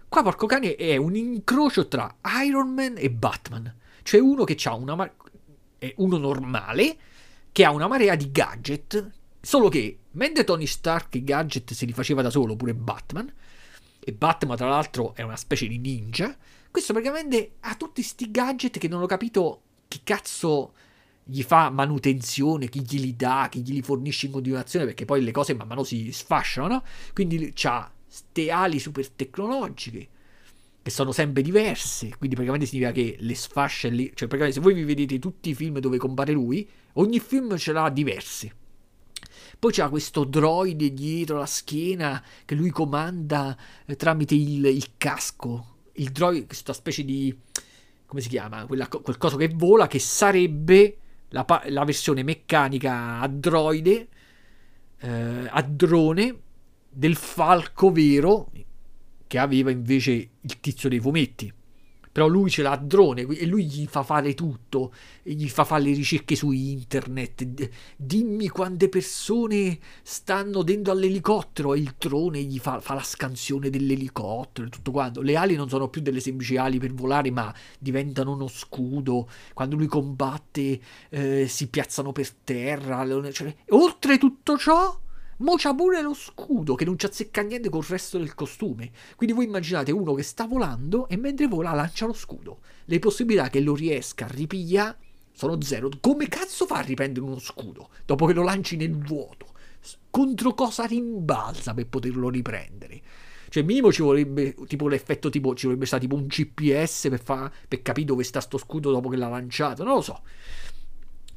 Qua, porco cane, è un incrocio tra Iron Man e Batman. Cioè uno che ha una... Mar- è uno normale che ha una marea di gadget, solo che mentre Tony Stark i gadget se li faceva da solo, pure Batman, e Batman tra l'altro è una specie di ninja, questo praticamente ha tutti questi gadget che non ho capito chi cazzo gli fa manutenzione, chi glieli dà, chi glieli fornisce in continuazione, perché poi le cose man mano si sfasciano, no? Quindi c'ha ste ali super tecnologiche che sono sempre diverse, quindi praticamente significa che le sfascia lì, cioè praticamente se voi vi vedete tutti i film dove compare lui, ogni film ce l'ha diverse. Poi c'ha questo droide dietro la schiena che lui comanda eh, tramite il, il, casco. Il droide, questa specie di. come si chiama? Quella, quel coso che vola, che sarebbe la, la versione meccanica a droide, eh, a drone del falco vero che aveva invece il tizio dei fumetti però lui ce l'ha a drone e lui gli fa fare tutto, gli fa fare le ricerche su internet, dimmi quante persone stanno dentro all'elicottero. E il drone gli fa, fa la scansione dell'elicottero e tutto quanto. Le ali non sono più delle semplici ali per volare ma diventano uno scudo, quando lui combatte eh, si piazzano per terra, cioè, oltre tutto ciò Mo c'ha pure lo scudo che non ci azzecca niente col resto del costume. Quindi voi immaginate uno che sta volando e mentre vola lancia lo scudo. Le possibilità che lo riesca a ripigliare sono zero. Come cazzo fa a riprendere uno scudo dopo che lo lanci nel vuoto? Contro cosa rimbalza per poterlo riprendere? Cioè, minimo ci vorrebbe tipo l'effetto tipo ci vorrebbe stato tipo un GPS per, fa, per capire dove sta sto scudo dopo che l'ha lanciato. Non lo so.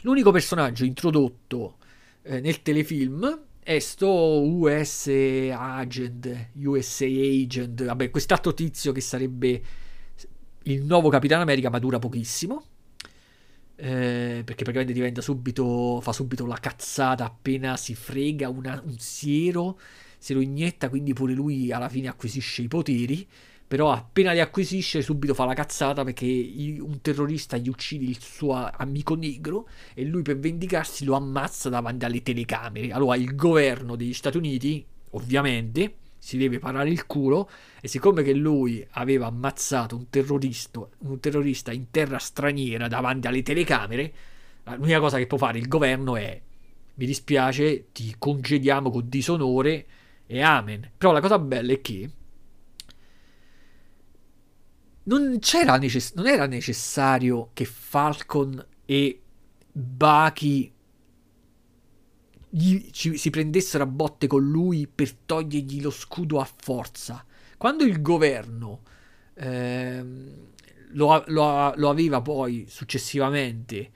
L'unico personaggio introdotto eh, nel telefilm sto US Agent, USA Agent, vabbè, quest'altro tizio che sarebbe il nuovo Capitano America, ma dura pochissimo. Eh, perché praticamente diventa subito, fa subito la cazzata appena si frega una, un siero, se lo inietta, quindi pure lui alla fine acquisisce i poteri però appena li acquisisce subito fa la cazzata perché un terrorista gli uccide il suo amico negro e lui per vendicarsi lo ammazza davanti alle telecamere. Allora il governo degli Stati Uniti, ovviamente, si deve parare il culo e siccome che lui aveva ammazzato un terrorista, un terrorista in terra straniera davanti alle telecamere, l'unica cosa che può fare il governo è mi dispiace, ti congediamo con disonore e amen. Però la cosa bella è che non, necess- non era necessario che Falcon e Bucky gli, ci, si prendessero a botte con lui per togliergli lo scudo a forza. Quando il governo ehm, lo, lo, lo, aveva poi successivamente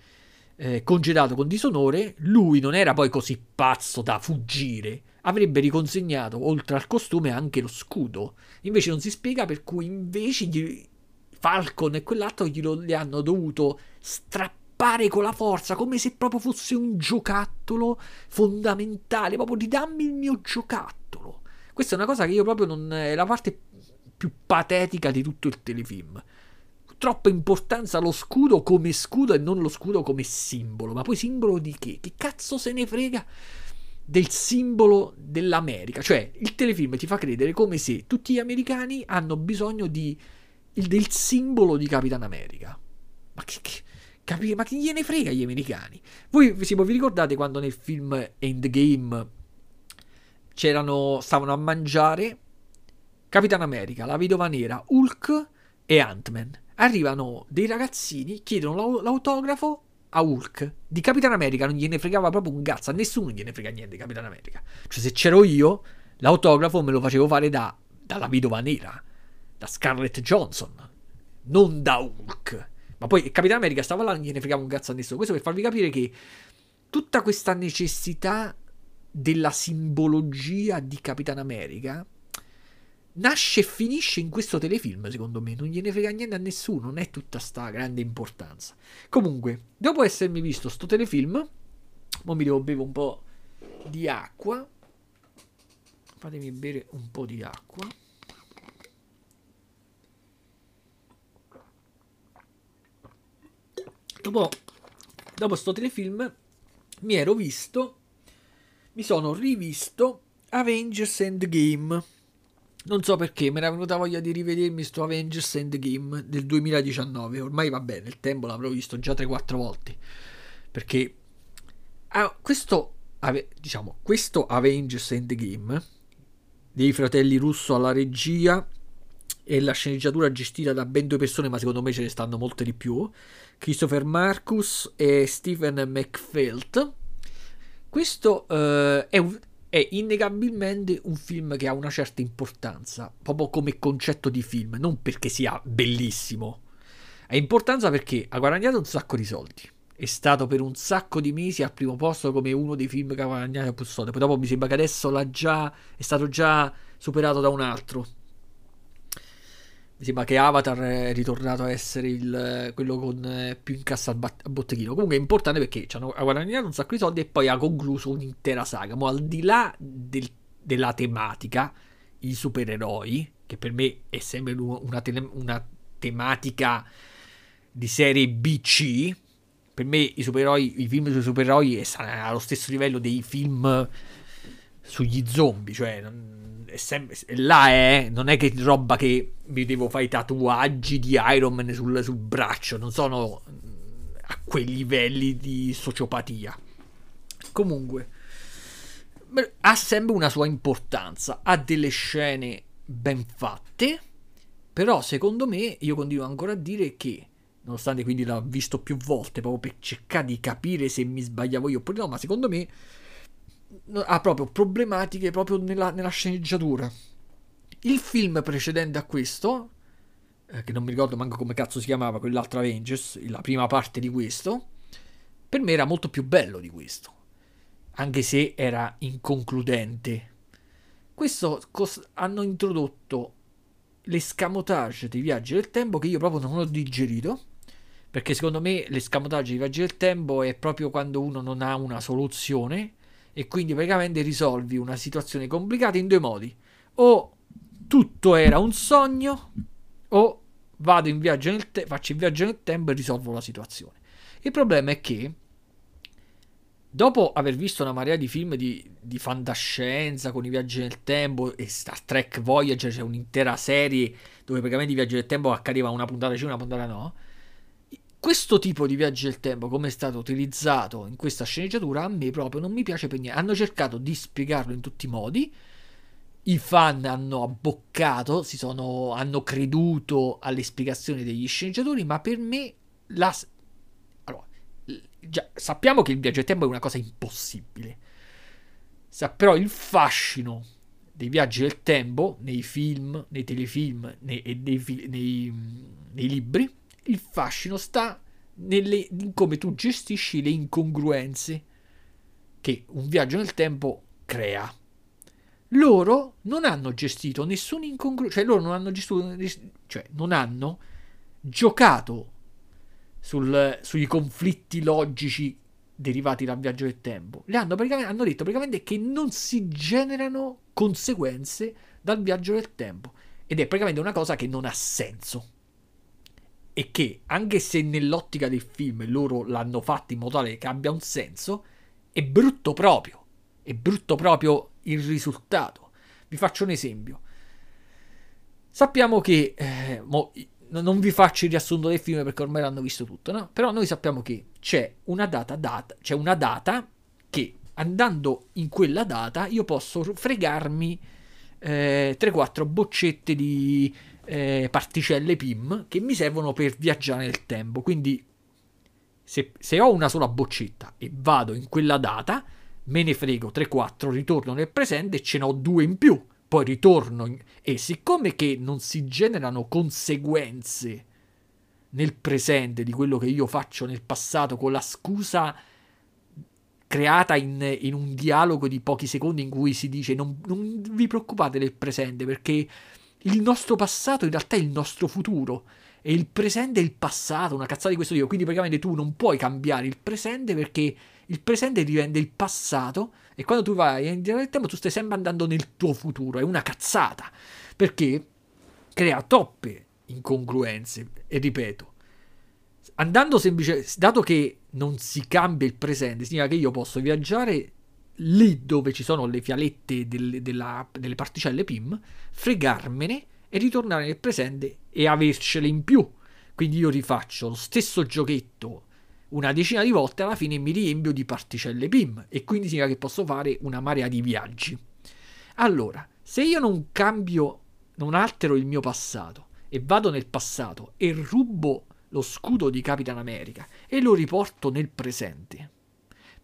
eh, congedato con disonore, lui non era poi così pazzo da fuggire. Avrebbe riconsegnato oltre al costume anche lo scudo. Invece non si spiega per cui invece gli, Falcon e quell'altro glielo li hanno dovuto strappare con la forza, come se proprio fosse un giocattolo fondamentale, proprio di dammi il mio giocattolo. Questa è una cosa che io proprio non... è la parte più patetica di tutto il telefilm. Troppa importanza allo scudo come scudo e non lo scudo come simbolo. Ma poi simbolo di che? Che cazzo se ne frega? del simbolo dell'America. Cioè, il telefilm ti fa credere come se tutti gli americani hanno bisogno di il, del simbolo di Capitan America. Ma che, che, capi, ma che gliene frega gli americani? Voi vi ricordate quando nel film Endgame c'erano, stavano a mangiare Capitan America, la vedova nera, Hulk e Ant-Man. Arrivano dei ragazzini, chiedono l'autografo a Hulk. Di Capitan America non gliene fregava proprio un cazzo, a nessuno gliene frega niente di Capitan America. Cioè se c'ero io, l'autografo me lo facevo fare da, dalla vedova nera da Scarlett Johnson, non da Hulk. Ma poi Capitan America stava là, non gliene fregava un cazzo a nessuno. Questo per farvi capire che tutta questa necessità della simbologia di Capitan America nasce e finisce in questo telefilm, secondo me. Non gliene frega niente a nessuno, non è tutta sta grande importanza. Comunque, dopo essermi visto sto telefilm, ora mi devo bere un po' di acqua. Fatemi bere un po' di acqua. Dopo, dopo sto telefilm mi ero visto, mi sono rivisto Avengers Endgame non so perché, mi era venuta voglia di rivedermi sto Avengers Endgame del 2019. Ormai va bene, il tempo l'avrò visto già 3-4 volte. Perché ah, questo, diciamo, questo Avengers Endgame dei fratelli Russo alla regia e la sceneggiatura gestita da ben due persone, ma secondo me ce ne stanno molte di più. Christopher Marcus e Stephen McFelt. Questo uh, è un è innegabilmente un film che ha una certa importanza, proprio come concetto di film, non perché sia bellissimo. Ha importanza perché ha guadagnato un sacco di soldi. È stato per un sacco di mesi al primo posto come uno dei film che ha guadagnato più soldi. Poi dopo mi sembra che adesso l'ha già, è stato già superato da un altro. Sembra che Avatar è ritornato a essere il, quello con eh, più incassa al, bat- botteghino. Comunque è importante perché ci hanno guadagnato un sacco di soldi e poi ha concluso un'intera saga. Ma al di là del, della tematica, i supereroi, che per me è sempre una, te- una tematica di serie BC. Per me i supereroi, i film sui supereroi sono allo stesso livello dei film sugli zombie, cioè è sempre, là è, non è che roba che mi devo fare i tatuaggi di Iron Man sul, sul braccio, non sono a quei livelli di sociopatia. Comunque, ha sempre una sua importanza, ha delle scene ben fatte, però secondo me io continuo ancora a dire che nonostante quindi l'ho visto più volte proprio per cercare di capire se mi sbagliavo io oppure no, ma secondo me ha proprio problematiche proprio nella, nella sceneggiatura. Il film precedente a questo, eh, che non mi ricordo manco come cazzo si chiamava, quell'altro Avengers, la prima parte di questo, per me era molto più bello di questo, anche se era inconcludente. Questo cos- hanno introdotto l'escamotage dei viaggi del tempo che io proprio non ho digerito. Perché secondo me l'escamotage dei viaggi del tempo è proprio quando uno non ha una soluzione e quindi praticamente risolvi una situazione complicata in due modi. O tutto era un sogno o vado in viaggio nel te- faccio il viaggio nel tempo e risolvo la situazione. Il problema è che dopo aver visto una marea di film di, di fantascienza con i viaggi nel tempo e Star Trek Voyager, c'è un'intera serie dove praticamente i viaggi nel tempo accadeva una puntata sì, una puntata no questo tipo di viaggio del tempo, come è stato utilizzato in questa sceneggiatura, a me proprio non mi piace per niente. Hanno cercato di spiegarlo in tutti i modi. I fan hanno abboccato, sono, hanno creduto alle spiegazioni degli sceneggiatori, ma per me la... Allora, già, sappiamo che il viaggio del tempo è una cosa impossibile. Sa, però il fascino dei viaggi del tempo nei film, nei telefilm nei, nei, nei, nei libri il fascino sta nelle, in come tu gestisci le incongruenze che un viaggio nel tempo crea. Loro non hanno gestito nessun incongruenza, cioè loro non hanno gestito, cioè non hanno giocato sul, sui conflitti logici derivati dal viaggio del tempo. Le hanno, hanno detto praticamente che non si generano conseguenze dal viaggio del tempo. Ed è praticamente una cosa che non ha senso e che anche se nell'ottica del film loro l'hanno fatto in modo tale che abbia un senso, è brutto proprio. È brutto proprio il risultato. Vi faccio un esempio. Sappiamo che eh, mo, non vi faccio il riassunto del film perché ormai l'hanno visto tutto, no? Però noi sappiamo che c'è una data, data c'è una data che andando in quella data io posso fregarmi eh, 3-4 boccette di eh, particelle PIM che mi servono per viaggiare nel tempo. Quindi se, se, ho una sola boccetta e vado in quella data, me ne frego 3-4, ritorno nel presente e ce n'ho due in più. poi ritorno in... e siccome che non si generano conseguenze nel presente di quello che io faccio nel passato con la scusa creata in, in un dialogo di pochi secondi in cui si dice non, non vi preoccupate del presente perché il nostro passato in realtà è il nostro futuro e il presente è il passato, una cazzata di questo tipo. Quindi praticamente tu non puoi cambiare il presente perché il presente diventa il passato e quando tu vai in nel tempo tu stai sempre andando nel tuo futuro. È una cazzata perché crea troppe incongruenze e ripeto, andando semplicemente, dato che non si cambia il presente, significa che io posso viaggiare lì dove ci sono le fialette delle, della, delle particelle PIM, fregarmene e ritornare nel presente e avercele in più. Quindi io rifaccio lo stesso giochetto una decina di volte alla fine mi riempio di particelle PIM e quindi significa che posso fare una marea di viaggi. Allora, se io non cambio, non altero il mio passato e vado nel passato e rubo lo scudo di Capitan America e lo riporto nel presente,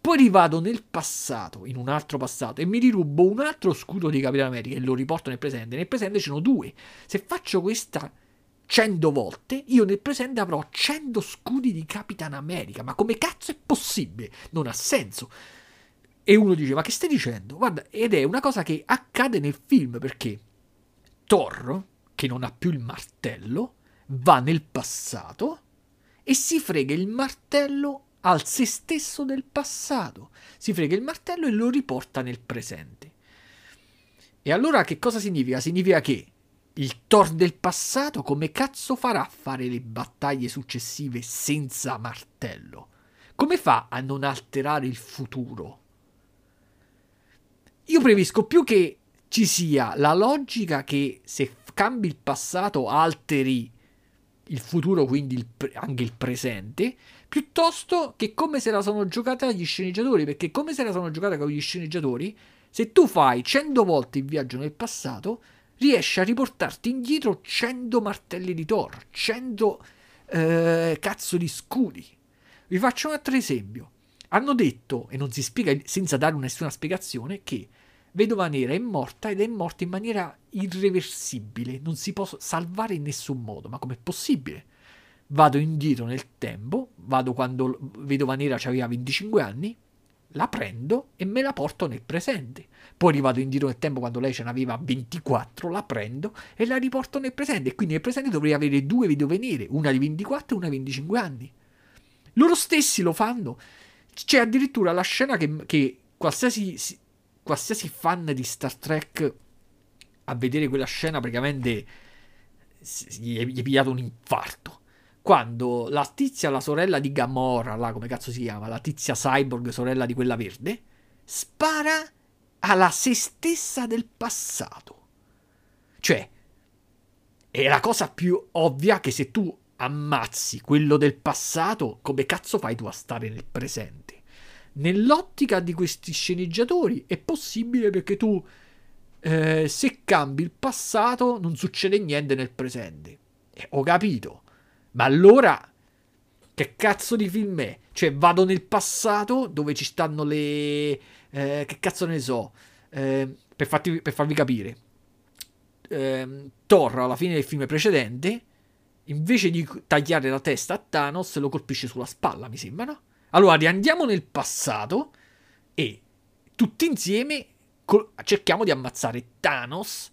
poi rivado nel passato, in un altro passato, e mi rirubo un altro scudo di Capitan America e lo riporto nel presente. Nel presente ce ne sono due. Se faccio questa 100 volte, io nel presente avrò 100 scudi di Capitan America. Ma come cazzo è possibile? Non ha senso. E uno dice: Ma che stai dicendo? Guarda, ed è una cosa che accade nel film perché Thor, che non ha più il martello, va nel passato e si frega il martello al se stesso del passato. Si frega il martello e lo riporta nel presente. E allora che cosa significa? Significa che il Thor del passato come cazzo farà a fare le battaglie successive senza martello? Come fa a non alterare il futuro? Io previsco più che ci sia la logica che se cambi il passato alteri il futuro, quindi il pre- anche il presente, piuttosto che come se la sono giocata gli sceneggiatori, perché come se la sono giocata con gli sceneggiatori, se tu fai 100 volte il viaggio nel passato, riesci a riportarti indietro 100 martelli di Thor, 100 eh, cazzo di scudi. Vi faccio un altro esempio. Hanno detto, e non si spiega senza dare nessuna spiegazione, che Vedova Nera è morta ed è morta in maniera irreversibile, non si può salvare in nessun modo. Ma com'è possibile? Vado indietro nel tempo, vado quando Vedova Nera aveva 25 anni, la prendo e me la porto nel presente. Poi rivado indietro nel tempo quando lei ce n'aveva 24, la prendo e la riporto nel presente. E quindi nel presente dovrei avere due vedove nere, una di 24 e una di 25 anni. Loro stessi lo fanno. C'è addirittura la scena che, che qualsiasi, qualsiasi fan di Star Trek a vedere quella scena praticamente gli è pigliato un infarto quando la tizia, la sorella di Gamora, là come cazzo si chiama, la tizia cyborg, sorella di quella verde, spara alla se stessa del passato. Cioè, è la cosa più ovvia che se tu ammazzi quello del passato, come cazzo fai tu a stare nel presente? Nell'ottica di questi sceneggiatori è possibile perché tu, eh, se cambi il passato, non succede niente nel presente. Eh, ho capito. Ma allora che cazzo di film è? Cioè, vado nel passato dove ci stanno le. Eh, che cazzo ne so? Eh, per, farti, per, farvi capire, eh, Thor alla fine del film precedente, invece di tagliare la testa a Thanos, lo colpisce sulla spalla, mi sembra, no? Allora riandiamo nel passato e tutti insieme col- cerchiamo di ammazzare Thanos,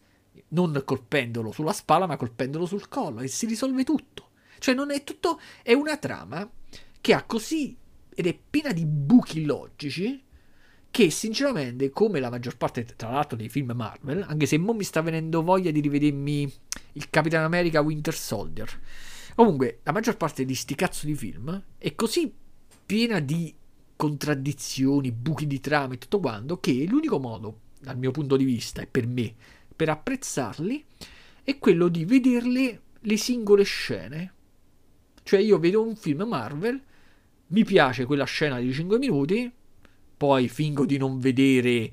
non colpendolo sulla spalla, ma colpendolo sul collo, e si risolve tutto. Cioè non è tutto, è una trama che ha così, ed è piena di buchi logici, che sinceramente, come la maggior parte tra l'altro dei film Marvel, anche se mo mi sta venendo voglia di rivedermi il Capitan America Winter Soldier, comunque la maggior parte di sti cazzo di film è così piena di contraddizioni, buchi di trama e tutto quanto, che l'unico modo, dal mio punto di vista e per me, per apprezzarli, è quello di vederle le singole scene cioè io vedo un film Marvel, mi piace quella scena di 5 minuti, poi fingo di non vedere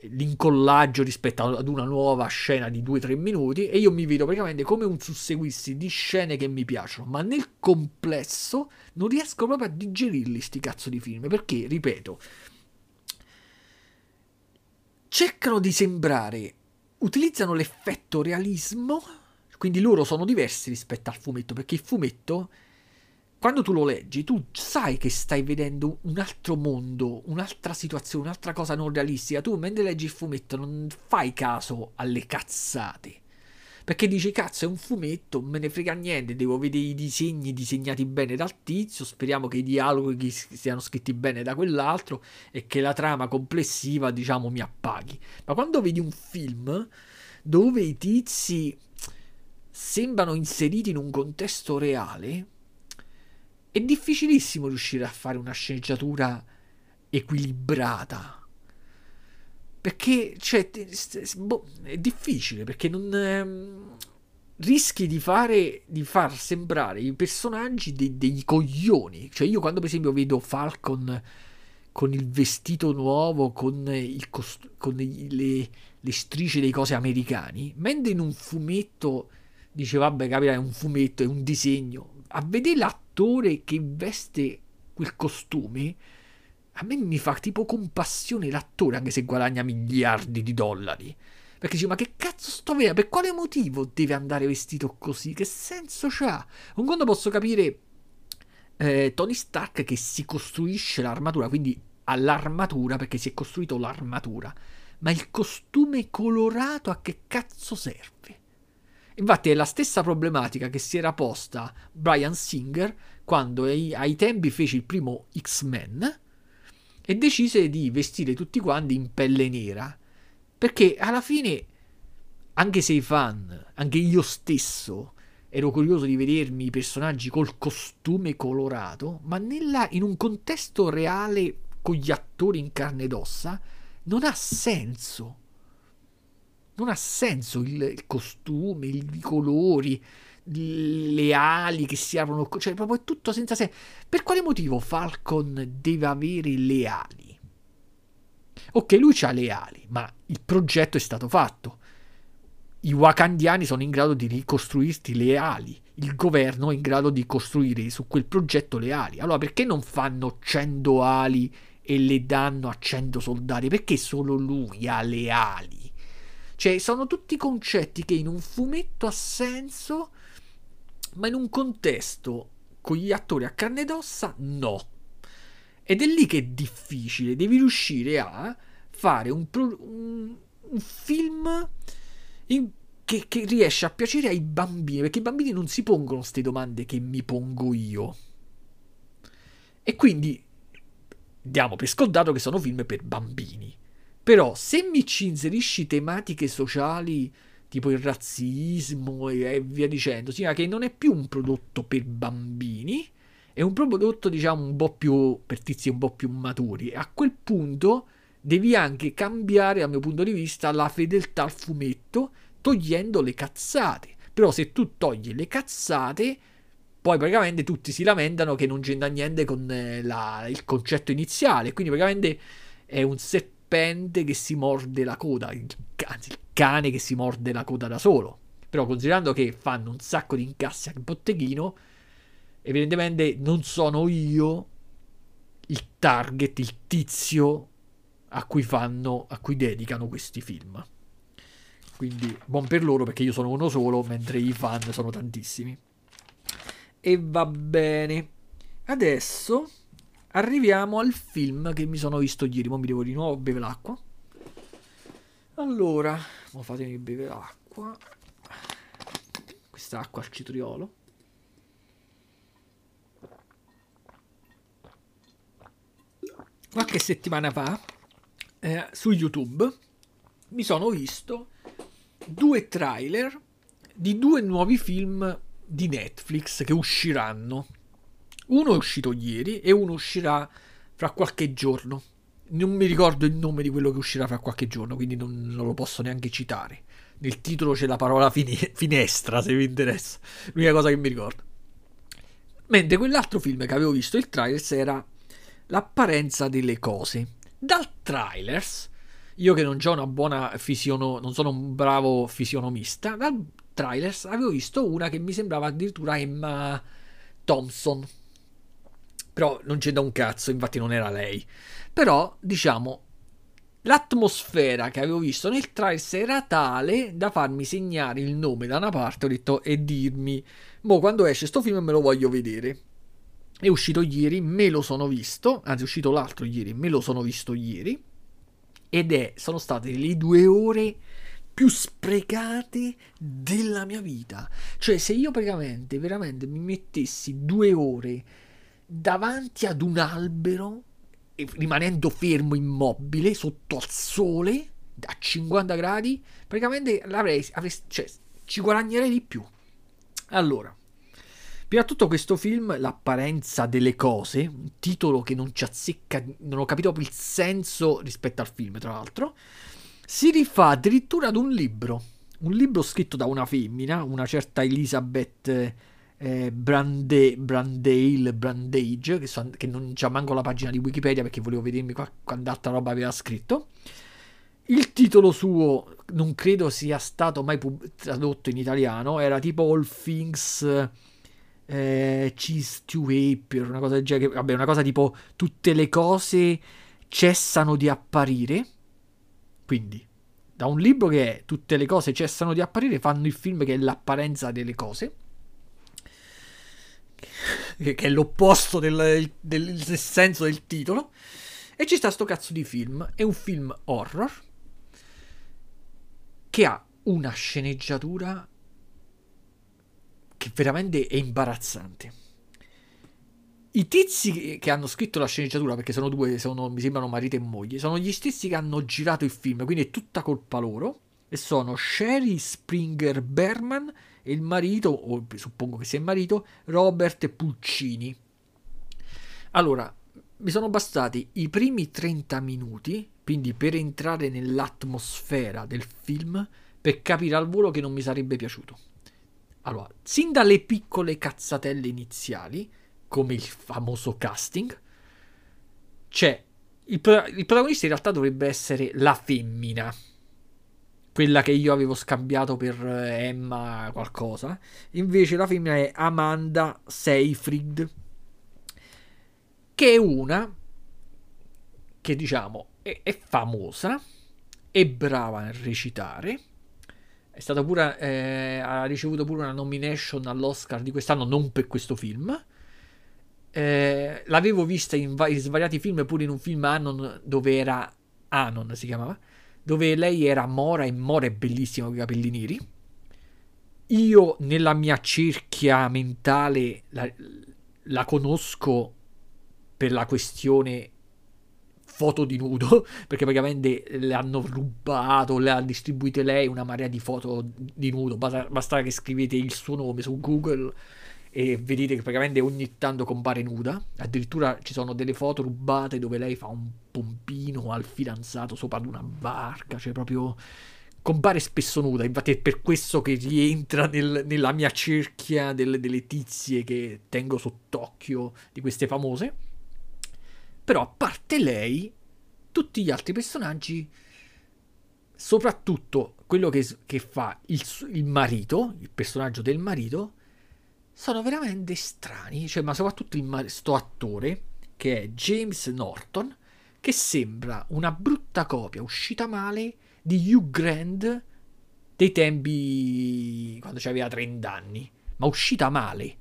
l'incollaggio rispetto ad una nuova scena di 2-3 minuti e io mi vedo praticamente come un susseguirsi di scene che mi piacciono, ma nel complesso non riesco proprio a digerirli sti cazzo di film, perché, ripeto, cercano di sembrare utilizzano l'effetto realismo, quindi loro sono diversi rispetto al fumetto, perché il fumetto, quando tu lo leggi, tu sai che stai vedendo un altro mondo, un'altra situazione, un'altra cosa non realistica. Tu mentre leggi il fumetto non fai caso alle cazzate. Perché dici, cazzo, è un fumetto, me ne frega niente, devo vedere i disegni disegnati bene dal tizio, speriamo che i dialoghi siano scritti bene da quell'altro e che la trama complessiva, diciamo, mi appaghi. Ma quando vedi un film dove i tizi sembrano inseriti in un contesto reale, è difficilissimo riuscire a fare una sceneggiatura equilibrata. Perché, cioè, boh, è difficile, perché non... Ehm, rischi di fare, di far sembrare i personaggi dei, dei coglioni. Cioè, io quando per esempio vedo Falcon con il vestito nuovo, con, il cost- con le, le strisce dei cose americani, mentre in un fumetto dice vabbè capita è un fumetto, è un disegno, a vedere l'attore che veste quel costume, a me mi fa tipo compassione l'attore anche se guadagna miliardi di dollari. Perché dice, ma che cazzo sto vedendo? Per quale motivo deve andare vestito così? Che senso c'ha? Un conto posso capire eh, Tony Stark che si costruisce l'armatura, quindi ha l'armatura perché si è costruito l'armatura. Ma il costume colorato a che cazzo serve? Infatti è la stessa problematica che si era posta Brian Singer quando ai, ai tempi fece il primo X-Men e decise di vestire tutti quanti in pelle nera. Perché alla fine, anche se i fan, anche io stesso, ero curioso di vedermi i personaggi col costume colorato, ma nella, in un contesto reale con gli attori in carne ed ossa, non ha senso non ha senso il, il costume, i colori, le ali che si aprono, cioè proprio è tutto senza senso. Per quale motivo Falcon deve avere le ali? Ok, lui ha le ali, ma il progetto è stato fatto. I wakandiani sono in grado di ricostruirti le ali. Il governo è in grado di costruire su quel progetto le ali. Allora perché non fanno 100 ali e le danno a 100 soldati? Perché solo lui ha le ali? Cioè, sono tutti concetti che in un fumetto ha senso, ma in un contesto con gli attori a carne ed ossa, no. Ed è lì che è difficile, devi riuscire a fare un, pro, un, un film in, che, che riesce a piacere ai bambini, perché i bambini non si pongono queste domande che mi pongo io. E quindi diamo per scontato che sono film per bambini. Però se mi ci inserisci tematiche sociali tipo il razzismo e via dicendo, significa che non è più un prodotto per bambini, è un prodotto diciamo un po' più per tizi un po' più maturi. A quel punto devi anche cambiare, dal mio punto di vista, la fedeltà al fumetto togliendo le cazzate. Però se tu togli le cazzate, poi praticamente tutti si lamentano che non c'entra niente con eh, la, il concetto iniziale. Quindi praticamente è un set serpente che si morde la coda, anzi il cane che si morde la coda da solo. Però considerando che fanno un sacco di incassi al botteghino, evidentemente non sono io il target, il tizio a cui fanno, a cui dedicano questi film. Quindi buon per loro perché io sono uno solo, mentre i fan sono tantissimi. E va bene. Adesso arriviamo al film che mi sono visto ieri. Ma mi devo di nuovo bere l'acqua. Allora, mo fatemi bere l'acqua. Questa acqua al citriolo. Qualche settimana fa eh, su YouTube mi sono visto due trailer di due nuovi film di Netflix che usciranno uno è uscito ieri e uno uscirà fra qualche giorno. Non mi ricordo il nome di quello che uscirà fra qualche giorno, quindi non, non lo posso neanche citare. Nel titolo c'è la parola fine, finestra, se vi interessa. L'unica cosa che mi ricordo. Mentre quell'altro film che avevo visto, il trailer, era L'apparenza delle cose. Dal trailers, io che non ho una buona fisiono, non sono un bravo fisionomista, dal trailers avevo visto una che mi sembrava addirittura Emma Thompson però non c'è da un cazzo, infatti non era lei. Però, diciamo, l'atmosfera che avevo visto nel trailer era tale da farmi segnare il nome da una parte ho detto, e dirmi, mo quando esce sto film me lo voglio vedere. È uscito ieri, me lo sono visto, anzi è uscito l'altro ieri, me lo sono visto ieri, ed è, sono state le due ore più sprecate della mia vita. Cioè, se io praticamente, veramente mi mettessi due ore davanti ad un albero, rimanendo fermo immobile sotto al sole a 50 gradi, praticamente l'avrei, avrei, cioè, ci guadagnerei di più. Allora, Prima di tutto questo film, L'apparenza delle cose, un titolo che non ci azzecca, non ho capito il senso rispetto al film, tra l'altro si rifà addirittura ad un libro, un libro scritto da una femmina, una certa Elizabeth eh, Brande, Brandale, Brandage, che, so, che non c'ha manco la pagina di Wikipedia perché volevo vedermi qua, quando altra roba aveva scritto. Il titolo suo non credo sia stato mai pub- tradotto in italiano, era tipo All Things eh, Cheese to April, una cosa del genere, vabbè, una cosa tipo tutte le cose cessano di apparire quindi, da un libro che è tutte le cose cessano di apparire, fanno il film che è l'apparenza delle cose, che è l'opposto del, del, del senso del titolo, e ci sta sto cazzo di film. È un film horror che ha una sceneggiatura che veramente è imbarazzante i tizi che hanno scritto la sceneggiatura, perché sono due, sono, mi sembrano marito e moglie, sono gli stessi che hanno girato il film, quindi è tutta colpa loro. E sono Sherry Springer Berman e il marito, o suppongo che sia il marito, Robert Pulcini. Allora, mi sono bastati i primi 30 minuti, quindi per entrare nell'atmosfera del film, per capire al volo che non mi sarebbe piaciuto. Allora, sin dalle piccole cazzatelle iniziali, come il famoso casting, c'è il, il protagonista in realtà dovrebbe essere la femmina, quella che io avevo scambiato per eh, Emma qualcosa. Invece la femmina è Amanda Seyfried, che è una che diciamo è, è famosa, è brava a recitare. È stata pure, eh, ha ricevuto pure una nomination all'Oscar di quest'anno, non per questo film eh, l'avevo vista in, va- in, svariati film, pure in un film Anon dove era Anon si chiamava, dove lei era Mora e Mora è bellissima con i capelli neri. Io nella mia cerchia mentale la, la conosco per la questione foto di nudo, perché praticamente le hanno rubato, le ha distribuite lei una marea di foto di nudo, basta, basta che scrivete il suo nome su Google e vedete che praticamente ogni tanto compare nuda. Addirittura ci sono delle foto rubate dove lei fa un pompino al fidanzato sopra ad una barca, cioè proprio compare spesso nuda. Infatti è per questo che rientra nel, nella mia cerchia delle, delle tizie che tengo sott'occhio di queste famose. Però a parte lei, tutti gli altri personaggi soprattutto quello che, che fa il, il, marito, il personaggio del marito, sono veramente strani, cioè, ma soprattutto il sto attore che è James Norton, che sembra una brutta copia uscita male di Hugh Grant dei tempi quando aveva 30 anni, ma uscita male.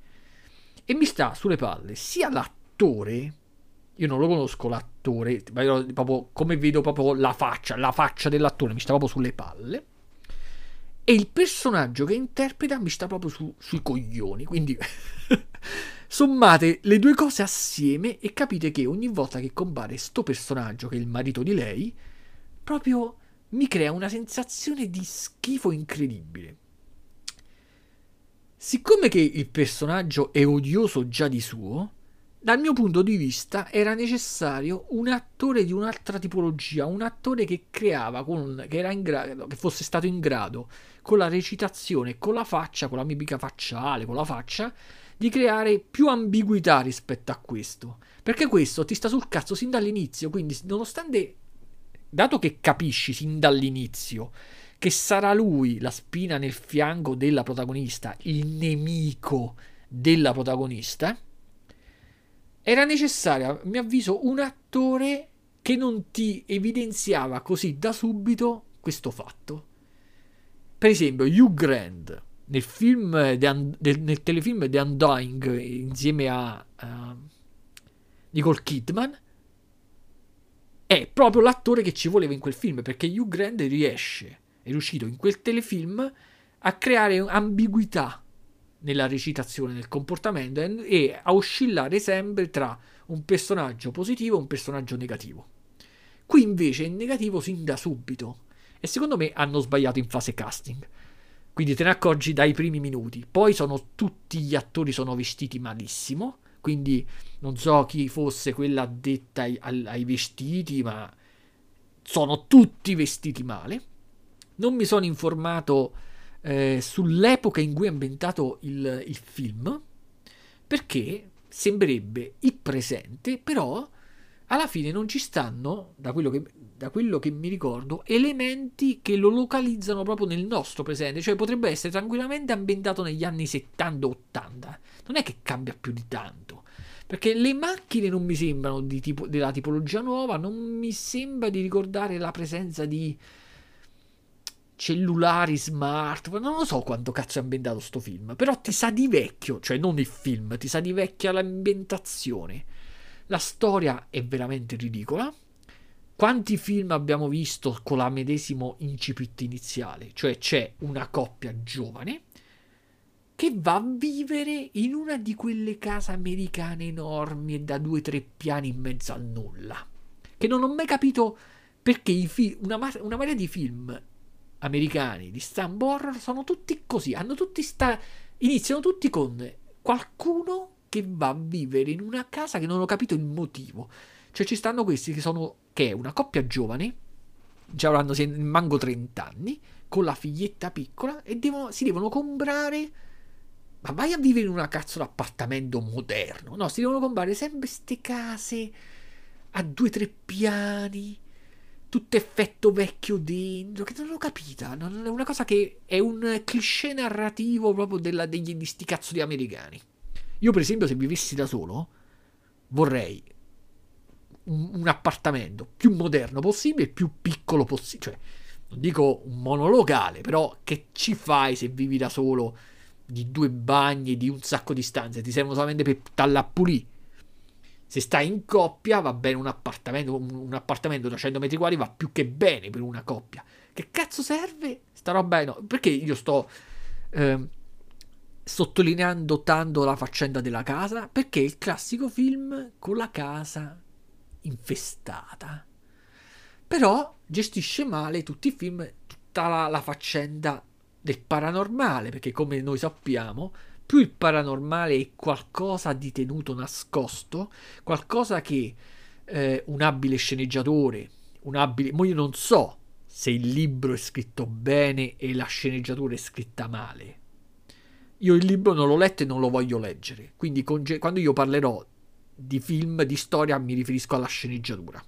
E mi sta sulle palle sia l'attore, io non lo conosco l'attore, ma io proprio come vedo proprio la faccia, la faccia dell'attore mi sta proprio sulle palle e il personaggio che interpreta mi sta proprio su, sui coglioni. Quindi sommate le due cose assieme e capite che ogni volta che compare sto personaggio, che è il marito di lei, proprio mi crea una sensazione di schifo incredibile. Siccome che il personaggio è odioso già di suo, dal mio punto di vista era necessario un attore di un'altra tipologia, un attore che creava, con, che, grado, che fosse stato in grado, con la recitazione, con la faccia, con la mimica facciale, con la faccia, di creare più ambiguità rispetto a questo. Perché questo ti sta sul cazzo sin dall'inizio, quindi nonostante, dato che capisci sin dall'inizio che sarà lui la spina nel fianco della protagonista, il nemico della protagonista, era necessario, a mio avviso, un attore che non ti evidenziava così da subito questo fatto. Per esempio, Hugh Grant nel, film un- nel telefilm The Undying insieme a uh, Nicole Kidman è proprio l'attore che ci voleva in quel film perché Hugh Grant riesce, è riuscito in quel telefilm a creare ambiguità nella recitazione, nel comportamento e a oscillare sempre tra un personaggio positivo e un personaggio negativo. Qui invece è negativo sin da subito e secondo me hanno sbagliato in fase casting. Quindi te ne accorgi dai primi minuti. Poi sono tutti gli attori sono vestiti malissimo, quindi non so chi fosse quella addetta ai, ai vestiti, ma sono tutti vestiti male. Non mi sono informato eh, sull'epoca in cui è ambientato il, il film, perché sembrerebbe il presente, però alla fine non ci stanno, da quello, che, da quello che mi ricordo, elementi che lo localizzano proprio nel nostro presente, cioè potrebbe essere tranquillamente ambientato negli anni 70-80, non è che cambia più di tanto, perché le macchine non mi sembrano di tipo, della tipologia nuova, non mi sembra di ricordare la presenza di cellulari, smartphone, non lo so quanto cazzo è ambientato sto film, però ti sa di vecchio, cioè non il film, ti sa di vecchia l'ambientazione la storia è veramente ridicola. Quanti film abbiamo visto con la medesimo incipit iniziale? Cioè c'è una coppia giovane che va a vivere in una di quelle case americane enormi e da due o tre piani in mezzo al nulla. Che non ho mai capito perché fi- una, una marea di film americani di stamp horror sono tutti così, hanno tutti sta- iniziano tutti con qualcuno che va a vivere in una casa che non ho capito il motivo. Cioè ci stanno questi che sono che è una coppia giovane, già avranno manco 30 anni, con la figlietta piccola e devono, si devono comprare ma vai a vivere in una cazzo d'appartamento moderno. No, si devono comprare sempre queste case a due o tre piani, tutto effetto vecchio dentro, che non l'ho capita. È una cosa che è un cliché narrativo proprio della, degli di sti cazzo di americani. Io, per esempio, se vivessi da solo, vorrei un, un appartamento più moderno possibile, più piccolo possibile. Cioè, non dico un monolocale, però che ci fai se vivi da solo di due bagni, di un sacco di stanze? Ti servono solamente per talla a pulire. Se stai in coppia va bene un appartamento, un, appartamento da 100 metri quadri va più che bene per una coppia. Che cazzo serve sta roba? No, perché io sto... Eh, sottolineando tanto la faccenda della casa perché è il classico film con la casa infestata. Però gestisce male tutti i film, tutta la, la faccenda del paranormale, perché come noi sappiamo, più il paranormale è qualcosa di tenuto nascosto, qualcosa che eh, un abile sceneggiatore, un abile... Ma io non so se il libro è scritto bene e la sceneggiatura è scritta male io il libro non l'ho letto e non lo voglio leggere, quindi conge- quando io parlerò di film, di storia, mi riferisco alla sceneggiatura.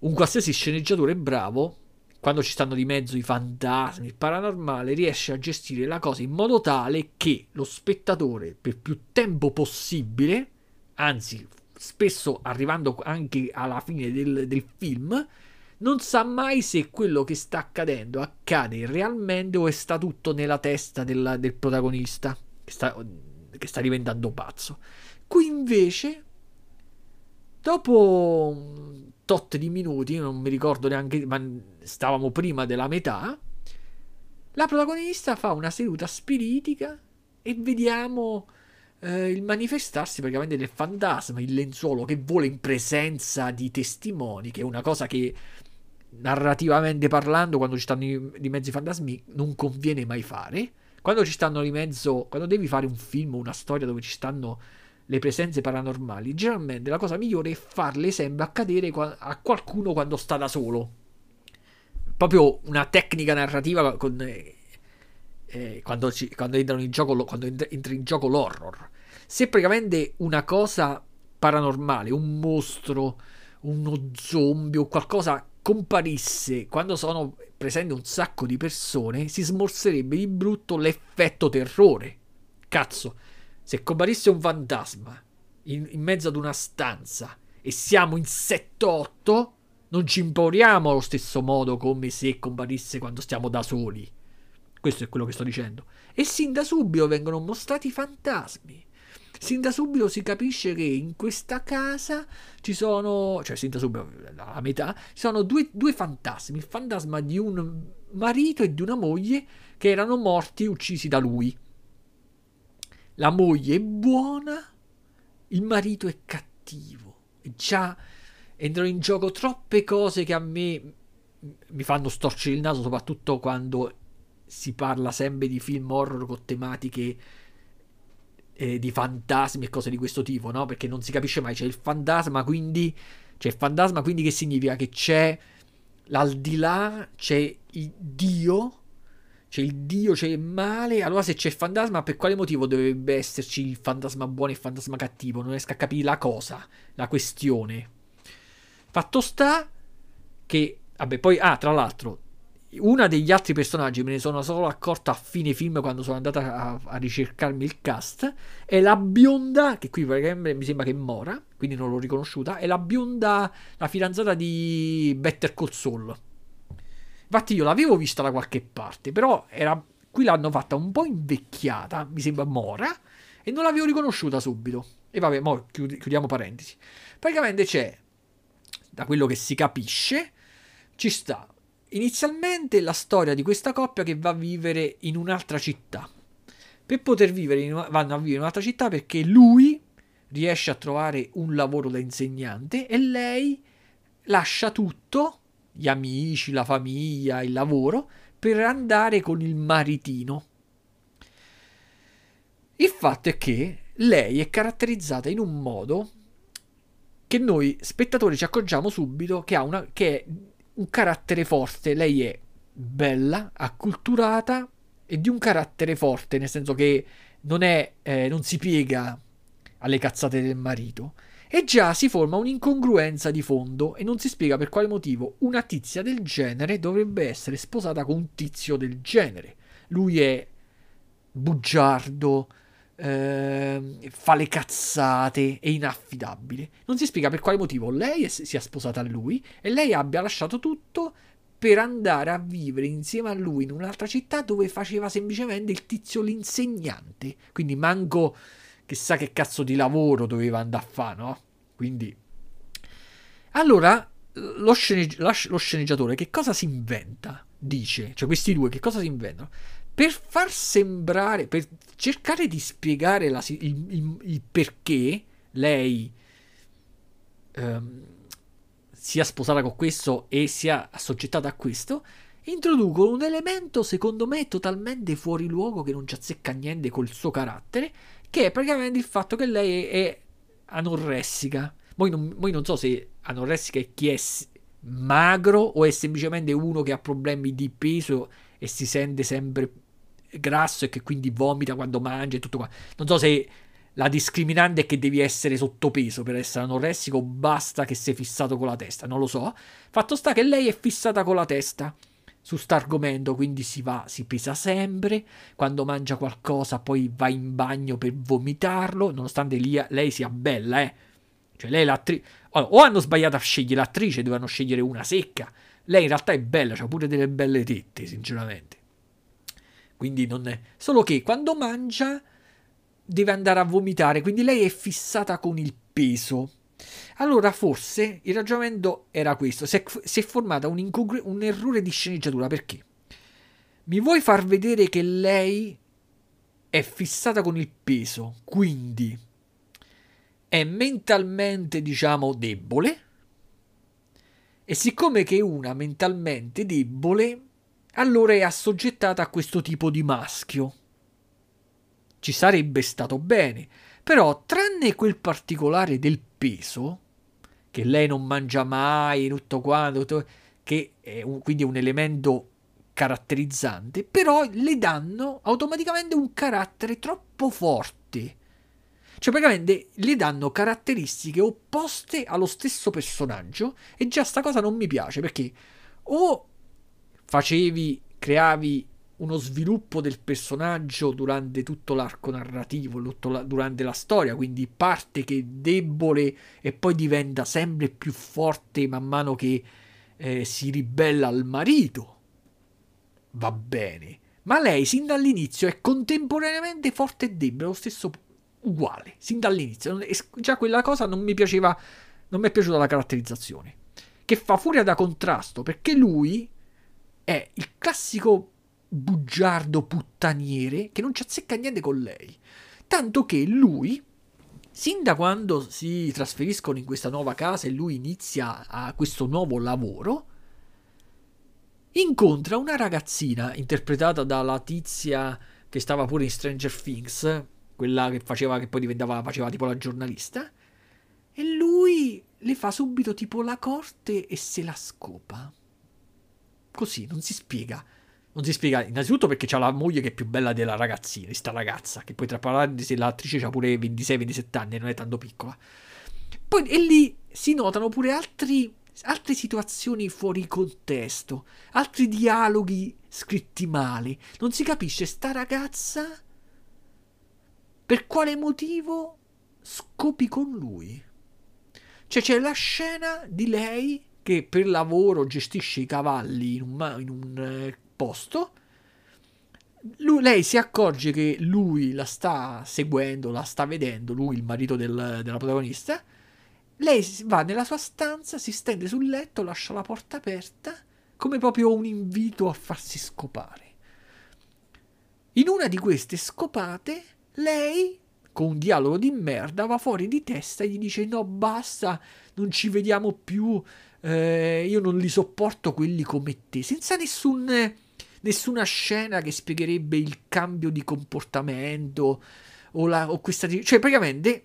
Un qualsiasi sceneggiatore bravo, quando ci stanno di mezzo i fantasmi, il paranormale, riesce a gestire la cosa in modo tale che lo spettatore, per più tempo possibile, anzi, spesso arrivando anche alla fine del, del film, non sa mai se quello che sta accadendo accade realmente o è sta tutto nella testa del, del protagonista che sta, che sta diventando pazzo. Qui invece, dopo tot di minuti, non mi ricordo neanche, ma stavamo prima della metà, la protagonista fa una seduta spiritica e vediamo eh, il manifestarsi praticamente del fantasma, il lenzuolo che vola in presenza di testimoni, che è una cosa che narrativamente parlando, quando ci stanno i, i mezzi fantasmi, non conviene mai fare. Quando ci stanno di mezzo, quando devi fare un film o una storia dove ci stanno le presenze paranormali, generalmente la cosa migliore è farle sempre accadere a qualcuno quando sta da solo. Proprio una tecnica narrativa con, eh, eh, quando, ci, quando, in gioco, quando entra in gioco l'horror. Se praticamente una cosa paranormale, un mostro, uno zombie o qualcosa comparisse quando sono presenti un sacco di persone, si smorserebbe di brutto l'effetto terrore. Cazzo, se comparisse un fantasma in, in mezzo ad una stanza e siamo in 7-8, non ci impauriamo allo stesso modo come se comparisse quando stiamo da soli. Questo è quello che sto dicendo. E sin da subito vengono mostrati i fantasmi. Sin da subito si capisce che in questa casa ci sono, cioè sin da subito, a metà, ci sono due, due fantasmi. Il fantasma di un marito e di una moglie che erano morti uccisi da lui. La moglie è buona, il marito è cattivo. E già entrano in gioco troppe cose che a me mi fanno storcere il naso, soprattutto quando si parla sempre di film horror con tematiche eh, di fantasmi e cose di questo tipo, no? Perché non si capisce mai, c'è il fantasma, quindi c'è il fantasma, quindi che significa che c'è l'aldilà, c'è il Dio, c'è il Dio, c'è il male. Allora, se c'è il fantasma, per quale motivo dovrebbe esserci il fantasma buono e il fantasma cattivo? Non riesco a capire la cosa, la questione. Fatto sta che, vabbè, poi, ah, tra l'altro, una degli altri personaggi me ne sono solo accorto a fine film quando sono andato a, a, ricercarmi il cast è la bionda che qui mi sembra che mora quindi non l'ho riconosciuta è la bionda la fidanzata di Better Call Saul infatti io l'avevo vista da qualche parte però era, qui l'hanno fatta un po' invecchiata mi sembra mora e non l'avevo riconosciuta subito e vabbè mo chiudiamo parentesi praticamente c'è da quello che si capisce ci sta Inizialmente la storia di questa coppia che va a vivere in un'altra città. Per poter vivere in, vanno a vivere in un'altra città perché lui riesce a trovare un lavoro da insegnante e lei lascia tutto, gli amici, la famiglia, il lavoro, per andare con il maritino. Il fatto è che lei è caratterizzata in un modo che noi spettatori ci accorgiamo subito che, ha una, che un carattere forte, lei è bella, acculturata e di un carattere forte, nel senso che non, è, eh, non si piega alle cazzate del marito. E già si forma un'incongruenza di fondo e non si spiega per quale motivo una tizia del genere dovrebbe essere sposata con un tizio del genere. Lui è bugiardo, eh, fa le cazzate, è inaffidabile. Non si spiega per quale motivo lei sia sposata a lui e lei abbia lasciato tutto per andare a vivere insieme a lui in un'altra città dove faceva semplicemente il tizio l'insegnante. Quindi manco chissà che cazzo di lavoro doveva andare a fare, no? Quindi... Allora, lo, sceneggi- lo sceneggiatore che cosa si inventa? Dice, cioè questi due che cosa si inventano? per far sembrare, per cercare di spiegare la, il, il, il, perché lei ehm, sia sposata con questo e sia assoggettata a questo, introducono un elemento secondo me totalmente fuori luogo che non ci azzecca niente col suo carattere, che è praticamente il fatto che lei è anoressica. Poi non, poi non so se anoressica è chi è magro o è semplicemente uno che ha problemi di peso e si sente sempre grasso e che quindi vomita quando mangia e tutto qua. Non so se la discriminante è che devi essere sottopeso per essere anoressico o basta che sei fissato con la testa, non lo so. Fatto sta che lei è fissata con la testa su argomento, quindi si va, si pesa sempre, quando mangia qualcosa poi va in bagno per vomitarlo, nonostante lei sia bella, eh. Cioè lei è l'attrice... Allora, o hanno sbagliato a scegliere l'attrice, dovevano scegliere una secca. Lei in realtà è bella, ha pure delle belle tette, sinceramente. Quindi non è... Solo che quando mangia deve andare a vomitare, quindi lei è fissata con il peso. Allora forse il ragionamento era questo, si è, si è formata un, incongru- un errore di sceneggiatura, perché? Mi vuoi far vedere che lei è fissata con il peso, quindi è mentalmente, diciamo, debole, e siccome che una mentalmente debole, allora è assoggettata a questo tipo di maschio. Ci sarebbe stato bene, però tranne quel particolare del peso, che lei non mangia mai, tutto quanto, che è un, quindi è un elemento caratterizzante, però le danno automaticamente un carattere troppo forte. Cioè, praticamente le danno caratteristiche opposte allo stesso personaggio e già sta cosa non mi piace perché o facevi, creavi uno sviluppo del personaggio durante tutto l'arco narrativo, la, durante la storia, quindi parte che è debole e poi diventa sempre più forte man mano che eh, si ribella al marito. Va bene, ma lei sin dall'inizio è contemporaneamente forte e debole, lo stesso uguale, sin dall'inizio. Già quella cosa non mi piaceva, non mi è piaciuta la caratterizzazione, che fa furia da contrasto, perché lui è il classico bugiardo puttaniere che non ci azzecca niente con lei. Tanto che lui, sin da quando si trasferiscono in questa nuova casa e lui inizia a questo nuovo lavoro, incontra una ragazzina interpretata dalla tizia che stava pure in Stranger Things, quella che faceva che poi diventava faceva tipo la giornalista, e lui le fa subito tipo la corte e se la scopa. Così, non si spiega. Non si spiega innanzitutto perché c'ha la moglie che è più bella della ragazzina, di sta ragazza, che poi tra parentesi l'attrice ha pure 26-27 anni e non è tanto piccola. Poi e lì si notano pure altri, altre situazioni fuori contesto, altri dialoghi scritti male. Non si capisce sta ragazza per quale motivo scopi con lui. Cioè c'è la scena di lei che per lavoro gestisce i cavalli in un, in un eh, posto. Lui, lei si accorge che lui la sta seguendo, la sta vedendo, lui il marito del, della protagonista. Lei va nella sua stanza, si stende sul letto, lascia la porta aperta, come proprio un invito a farsi scopare. In una di queste scopate, lei, con un dialogo di merda, va fuori di testa e gli dice: No, basta, non ci vediamo più. Eh, io non li sopporto quelli come te, senza nessun nessuna scena che spiegherebbe il cambio di comportamento o, la, o questa... Cioè, praticamente,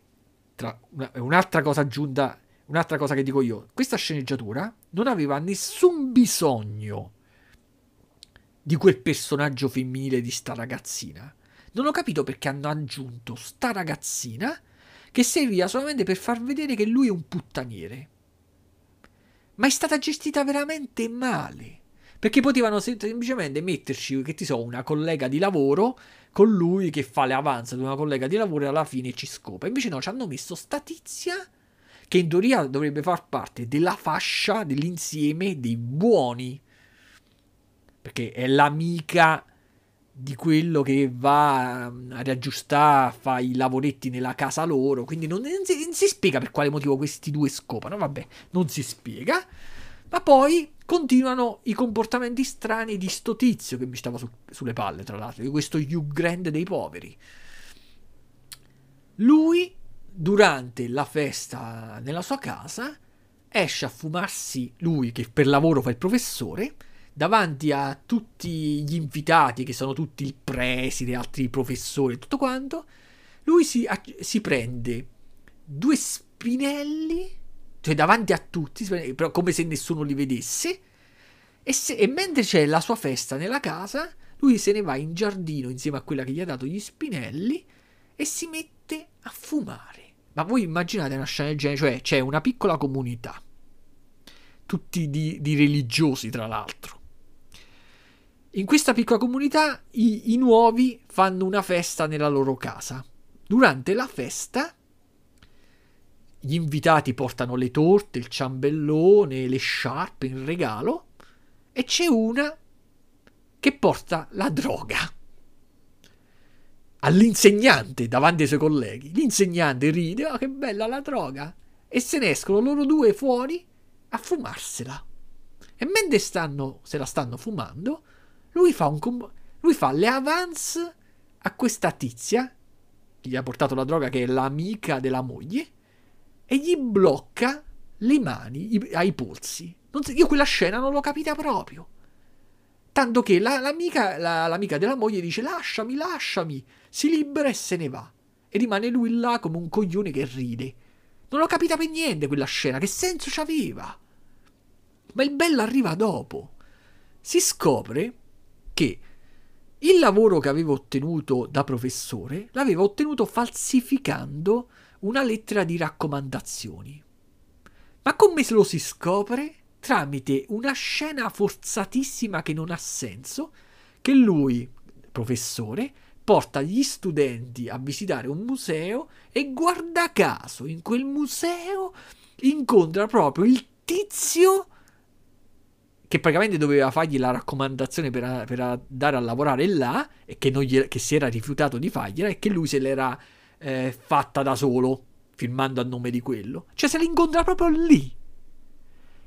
tra una, un'altra cosa aggiunta, un'altra cosa che dico io, questa sceneggiatura non aveva nessun bisogno di quel personaggio femminile di sta ragazzina. Non ho capito perché hanno aggiunto sta ragazzina che serviva solamente per far vedere che lui è un puttaniere. Ma è stata gestita veramente male. Perché potevano semplicemente metterci, che ti so, una collega di lavoro con lui che fa le avanze di una collega di lavoro e alla fine ci scopa. Invece no, ci hanno messo sta tizia che in teoria dovrebbe far parte della fascia, dell'insieme dei buoni. Perché è l'amica di quello che va a riaggiustare, fa i lavoretti nella casa loro. Quindi non, non, si, non si spiega per quale motivo questi due scopano. Vabbè, non si spiega. Ma poi continuano i comportamenti strani di sto tizio che mi stava su, sulle palle, tra l'altro, di questo Hugh Grant dei poveri. Lui, durante la festa nella sua casa, esce a fumarsi, lui che per lavoro fa il professore, davanti a tutti gli invitati, che sono tutti il preside, altri professori tutto quanto, lui si, si prende due spinelli cioè davanti a tutti, però come se nessuno li vedesse. E, se, e, mentre c'è la sua festa nella casa, lui se ne va in giardino insieme a quella che gli ha dato gli spinelli e si mette a fumare. Ma voi immaginate una scena del genere, cioè c'è una piccola comunità, tutti di, di religiosi tra l'altro. In questa piccola comunità i, i nuovi fanno una festa nella loro casa. Durante la festa gli invitati portano le torte, il ciambellone, le sciarpe in regalo e c'è una che porta la droga all'insegnante davanti ai suoi colleghi. L'insegnante ride, oh che bella la droga, e se ne escono loro due fuori a fumarsela. E mentre stanno, se la stanno fumando, lui fa, com- lui fa le avance a questa tizia, che gli ha portato la droga, che è l'amica della moglie, e gli blocca le mani ai polsi. So, io quella scena non l'ho capita proprio. Tanto che la, l'amica, la, l'amica della moglie dice lasciami, lasciami, si libera e se ne va. E rimane lui là come un coglione che ride. Non l'ho capita per niente quella scena, che senso c'aveva? Ma il bello arriva dopo. Si scopre che il lavoro che avevo ottenuto da professore l'avevo ottenuto falsificando una lettera di raccomandazioni. Ma come lo si scopre? Tramite una scena forzatissima che non ha senso, che lui, professore, porta gli studenti a visitare un museo e guarda caso in quel museo incontra proprio il tizio che praticamente doveva fargli la raccomandazione per, per andare a lavorare là e che, gli, che, si era rifiutato di fargliela e che lui se l'era eh, fatta da solo, firmando a nome di quello. Cioè se l'incontra proprio lì.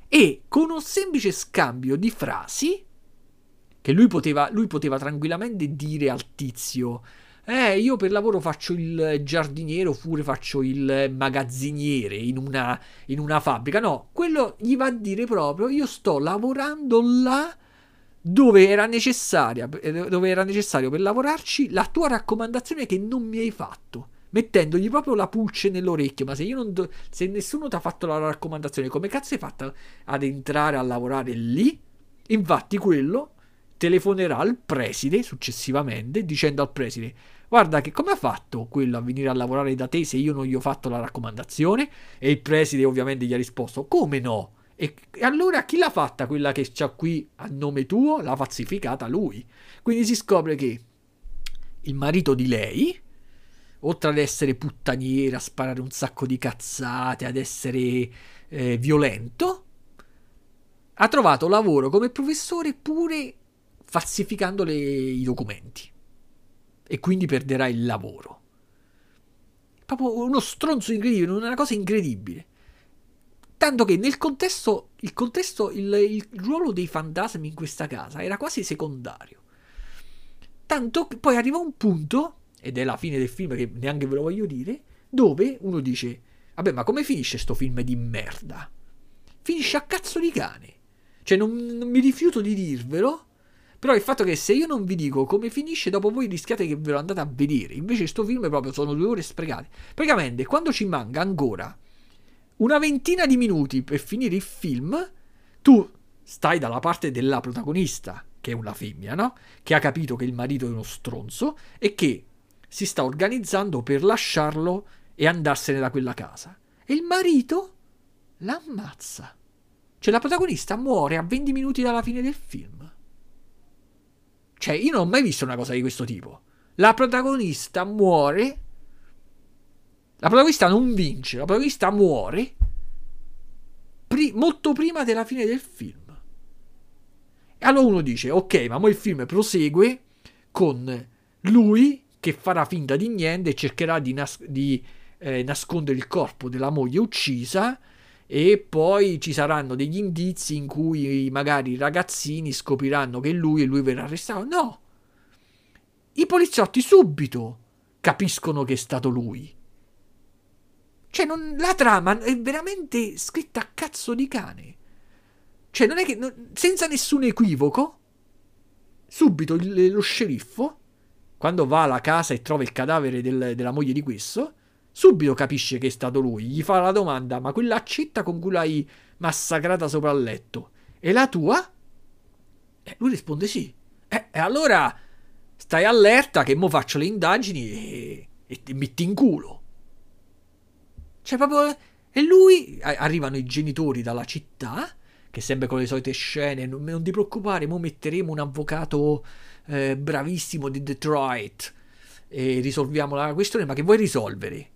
E con un semplice scambio di frasi, che lui poteva, lui poteva tranquillamente dire al tizio, eh, io per lavoro faccio il giardiniere oppure faccio il magazziniere in una, in una fabbrica. No, quello gli va a dire proprio, io sto lavorando là dove era, necessaria, dove era necessario per lavorarci la tua raccomandazione che non mi hai fatto mettendogli proprio la pulce nell'orecchio. Ma se, io non do, se nessuno ti ha fatto la raccomandazione, come cazzo hai fatto ad entrare a lavorare lì? Infatti, quello telefonerà al preside successivamente dicendo al preside guarda che come ha fatto quello a venire a lavorare da te se io non gli ho fatto la raccomandazione? E il preside ovviamente gli ha risposto, come no? E, allora chi l'ha fatta quella che c'ha qui a nome tuo? L'ha falsificata lui. Quindi si scopre che il marito di lei, oltre ad essere puttaniere, a sparare un sacco di cazzate, ad essere eh, violento, ha trovato lavoro come professore pure falsificando le, i documenti e quindi perderà il lavoro. Proprio uno stronzo incredibile, una cosa incredibile. Tanto che nel contesto, il contesto, il, il ruolo dei fantasmi in questa casa era quasi secondario. Tanto che poi arriva un punto, ed è la fine del film che neanche ve lo voglio dire, dove uno dice, vabbè ma come finisce sto film di merda? Finisce a cazzo di cane. Cioè non, non mi rifiuto di dirvelo, però il fatto che se io non vi dico come finisce, dopo voi rischiate che ve lo andate a vedere. Invece sto film proprio sono due ore sprecate. Praticamente, quando ci manca ancora una ventina di minuti per finire il film, tu stai dalla parte della protagonista, che è una femmina, no? Che ha capito che il marito è uno stronzo e che si sta organizzando per lasciarlo e andarsene da quella casa. E il marito l'ammazza. Cioè la protagonista muore a 20 minuti dalla fine del film. Cioè, io non ho mai visto una cosa di questo tipo. La protagonista muore. La protagonista non vince, la protagonista muore pri- molto prima della fine del film. E allora uno dice, ok, ma poi il film prosegue con lui che farà finta di niente e cercherà di, nas- di eh, nascondere il corpo della moglie uccisa e poi ci saranno degli indizi in cui magari i ragazzini scopriranno che lui e lui verrà arrestato. No! I poliziotti subito capiscono che è stato lui. Cioè, non, la trama è veramente scritta a cazzo di cane. Cioè, non è che. Non, senza nessun equivoco, subito il, lo sceriffo, quando va alla casa e trova il cadavere del, della moglie di questo, subito capisce che è stato lui. Gli fa la domanda: Ma quella accetta con cui l'hai massacrata sopra il letto è la tua? E lui risponde sì. Eh, e allora stai allerta che mo faccio le indagini e, e ti metti in culo. Cioè, proprio. E lui. Arrivano i genitori dalla città. Che sempre con le solite scene. Non, non ti preoccupare, mo metteremo un avvocato eh, bravissimo di Detroit. E risolviamo la questione. Ma che vuoi risolvere?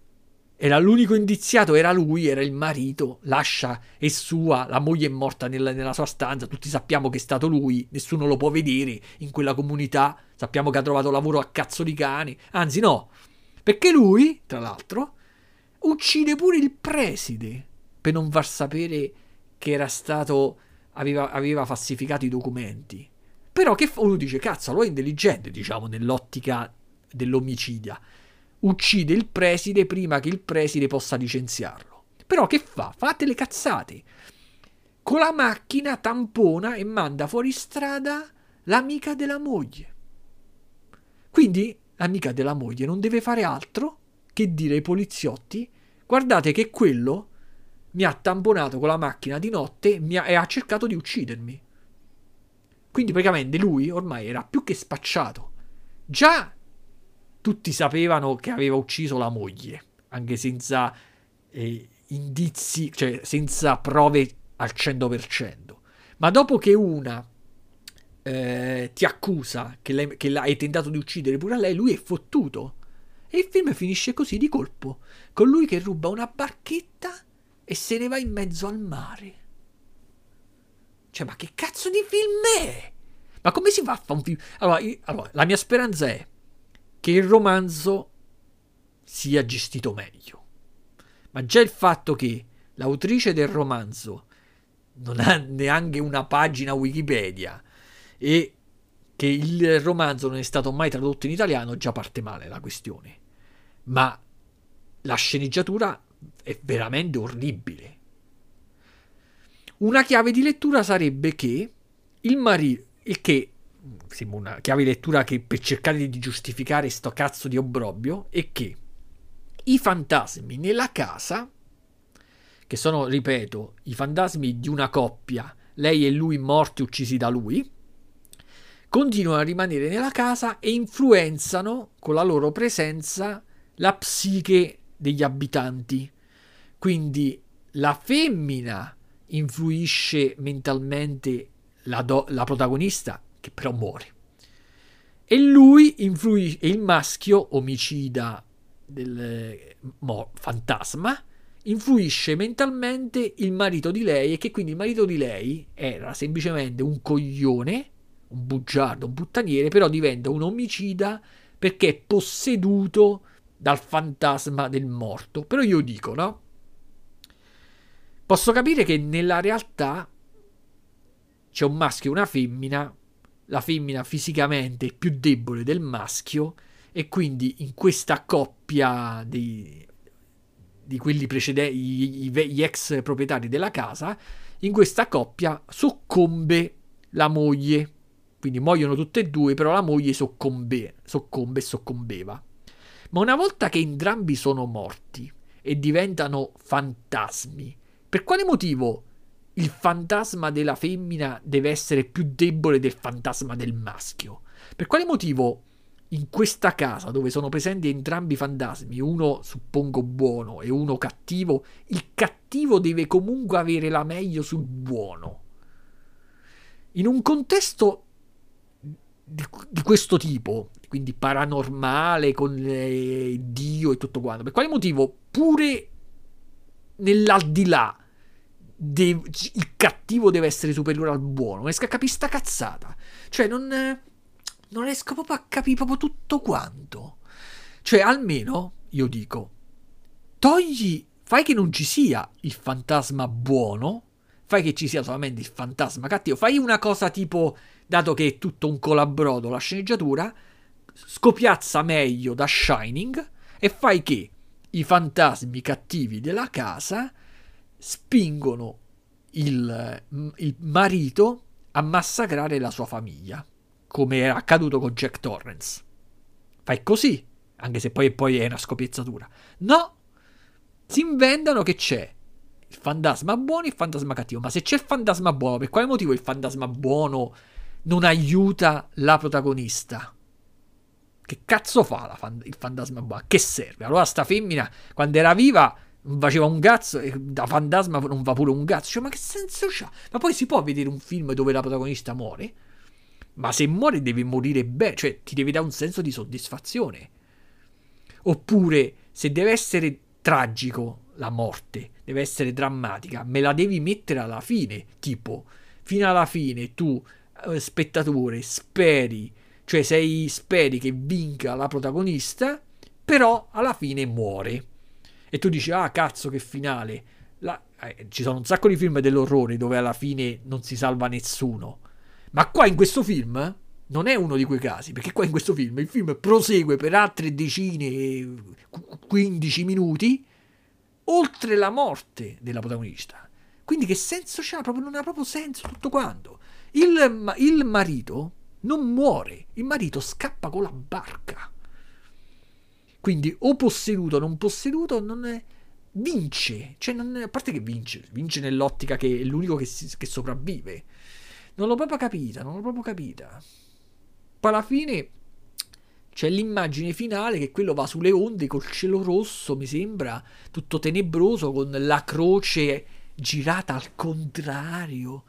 Era l'unico indiziato, era lui, era il marito, lascia, è sua, la moglie è morta nella, nella, sua stanza, tutti sappiamo che è stato lui, nessuno lo può vedere in quella comunità, sappiamo che ha trovato lavoro a cazzo di cani, anzi no, perché lui, tra l'altro, uccide pure il preside per non far sapere che era stato, aveva, aveva falsificato i documenti. Però che uno dice, cazzo, lo è intelligente, diciamo, nell'ottica dell'omicidia uccide il preside prima che il preside possa licenziarlo. Però che fa? Fate le cazzate. Con la macchina tampona e manda fuori strada l'amica della moglie. Quindi l'amica della moglie non deve fare altro che dire ai poliziotti guardate che quello mi ha tamponato con la macchina di notte e ha cercato di uccidermi. Quindi praticamente lui ormai era più che spacciato. Già tutti sapevano che aveva ucciso la moglie, anche senza eh, indizi, cioè senza prove al 100%. Ma dopo che una eh, ti accusa che, lei, che hai tentato di uccidere pure a lei, lui è fottuto. E il film finisce così di colpo, con lui che ruba una barchetta e se ne va in mezzo al mare. Cioè, ma che cazzo di film è? Ma come si fa a fare un film? Allora, io, allora, la mia speranza è che il romanzo sia gestito meglio. Ma già il fatto che l'autrice del romanzo non ha neanche una pagina Wikipedia e che il romanzo non è stato mai tradotto in italiano, già parte male la questione. Ma la sceneggiatura è veramente orribile. Una chiave di lettura sarebbe che il marito, il che sembra una chiave di lettura che per cercare di giustificare sto cazzo di obbrobio, è che i fantasmi nella casa, che sono, ripeto, i fantasmi di una coppia, lei e lui morti uccisi da lui, continuano a rimanere nella casa e influenzano con la loro presenza la psiche degli abitanti. Quindi la femmina influisce mentalmente la, do- la protagonista, che però muore. E lui influisce, il maschio omicida del mo, fantasma influisce mentalmente il marito di lei e che quindi il marito di lei era semplicemente un coglione, un bugiardo, un puttaniere, però diventa un omicida perché è posseduto dal fantasma del morto. Però io dico, no? Posso capire che nella realtà c'è un maschio e una femmina, la femmina fisicamente è più debole del maschio e quindi in questa coppia di, di quelli precedenti, gli ex proprietari della casa, in questa coppia soccombe la moglie. Quindi muoiono tutte e due, però la moglie soccombe, soccombe e soccombeva. Ma una volta che entrambi sono morti e diventano fantasmi, per quale motivo il fantasma della femmina deve essere più debole del fantasma del maschio? Per quale motivo in questa casa dove sono presenti entrambi i fantasmi, uno suppongo buono e uno cattivo, il cattivo deve comunque avere la meglio sul buono. In un contesto di, di questo tipo, quindi paranormale, con eh, Dio e tutto quanto, per quale motivo pure nell'aldilà de- il cattivo deve essere superiore al buono? Non riesco a capire sta cazzata. Cioè, non non riesco proprio a capire proprio tutto quanto. Cioè, almeno, io dico, togli, fai che non ci sia il fantasma buono, fai che ci sia solamente il fantasma cattivo, fai una cosa tipo, dato che è tutto un colabrodo la sceneggiatura, scopiazza meglio da Shining e fai che i fantasmi cattivi della casa spingono il, il marito a massacrare la sua famiglia come era accaduto con Jack Torrance. Fai così, anche se poi, poi è una scopiezzatura. No, si inventano che c'è il fantasma buono e il fantasma cattivo. Ma se c'è il fantasma buono, per quale motivo il fantasma buono non aiuta la protagonista? Che cazzo fa fan- il fantasma buono? Che serve? Allora sta femmina, quando era viva, faceva un cazzo e da fantasma non va pure un cazzo. Cioè, ma che senso c'ha? Ma poi si può vedere un film dove la protagonista muore? Ma se muore deve morire bene, cioè ti deve dare un senso di soddisfazione. Oppure se deve essere tragico la morte, deve essere drammatica, me la devi mettere alla fine, tipo fino alla fine tu eh, spettatore speri, cioè sei speri che vinca la protagonista, però alla fine muore. E tu dici "Ah, cazzo che finale". La, eh, ci sono un sacco di film dell'orrore dove alla fine non si salva nessuno ma qua in questo film non è uno di quei casi, perché qua in questo film il film prosegue per altre decine, 15 minuti, oltre la morte della protagonista. Quindi che senso c'ha? Proprio, non ha proprio senso tutto quanto. Il, il marito non muore, il marito scappa con la barca. Quindi o posseduto o non posseduto non è, vince, cioè non, a parte che vince, vince nell'ottica che è l'unico che, si, che sopravvive. Non l'ho proprio capita, non l'ho proprio capita. Poi alla fine c'è l'immagine finale che quello va sulle onde col cielo rosso, mi sembra, tutto tenebroso, con la croce girata al contrario.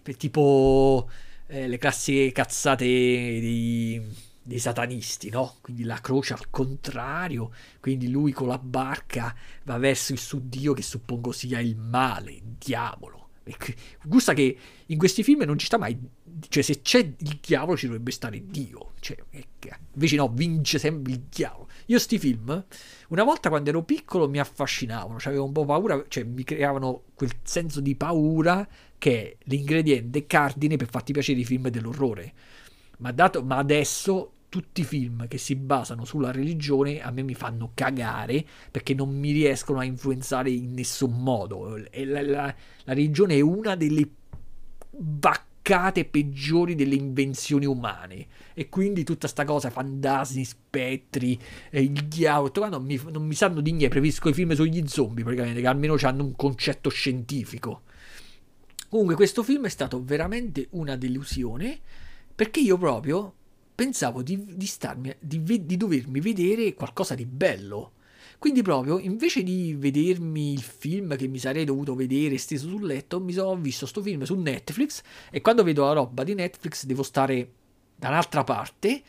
Per tipo eh, le classiche cazzate dei, dei satanisti, no? Quindi la croce al contrario, quindi lui con la barca va verso il suo Dio che suppongo sia il male, il diavolo. Gusta che in questi film non ci sta mai, cioè se c'è il diavolo ci dovrebbe stare Dio, cioè, invece no, vince sempre il diavolo. Io sti film, una volta quando ero piccolo mi affascinavano, cioè avevo un po' paura, cioè mi creavano quel senso di paura che è l'ingrediente cardine per farti piacere i film dell'orrore. Ma, dato, ma adesso tutti i film che si basano sulla religione a me mi fanno cagare perché non mi riescono a influenzare in nessun modo. La, la, la religione è una delle baccate peggiori delle invenzioni umane e quindi tutta sta cosa, fantasmi, spettri, eh, il diavolo, tutto non mi, non mi sanno di niente, preferisco i film sugli zombie praticamente che almeno hanno un concetto scientifico. Comunque questo film è stato veramente una delusione perché io proprio pensavo di, di, starmi, di, di dovermi vedere qualcosa di bello. Quindi proprio invece di vedermi il film che mi sarei dovuto vedere steso sul letto, mi sono visto sto film su Netflix e quando vedo la roba di Netflix devo stare da un'altra parte,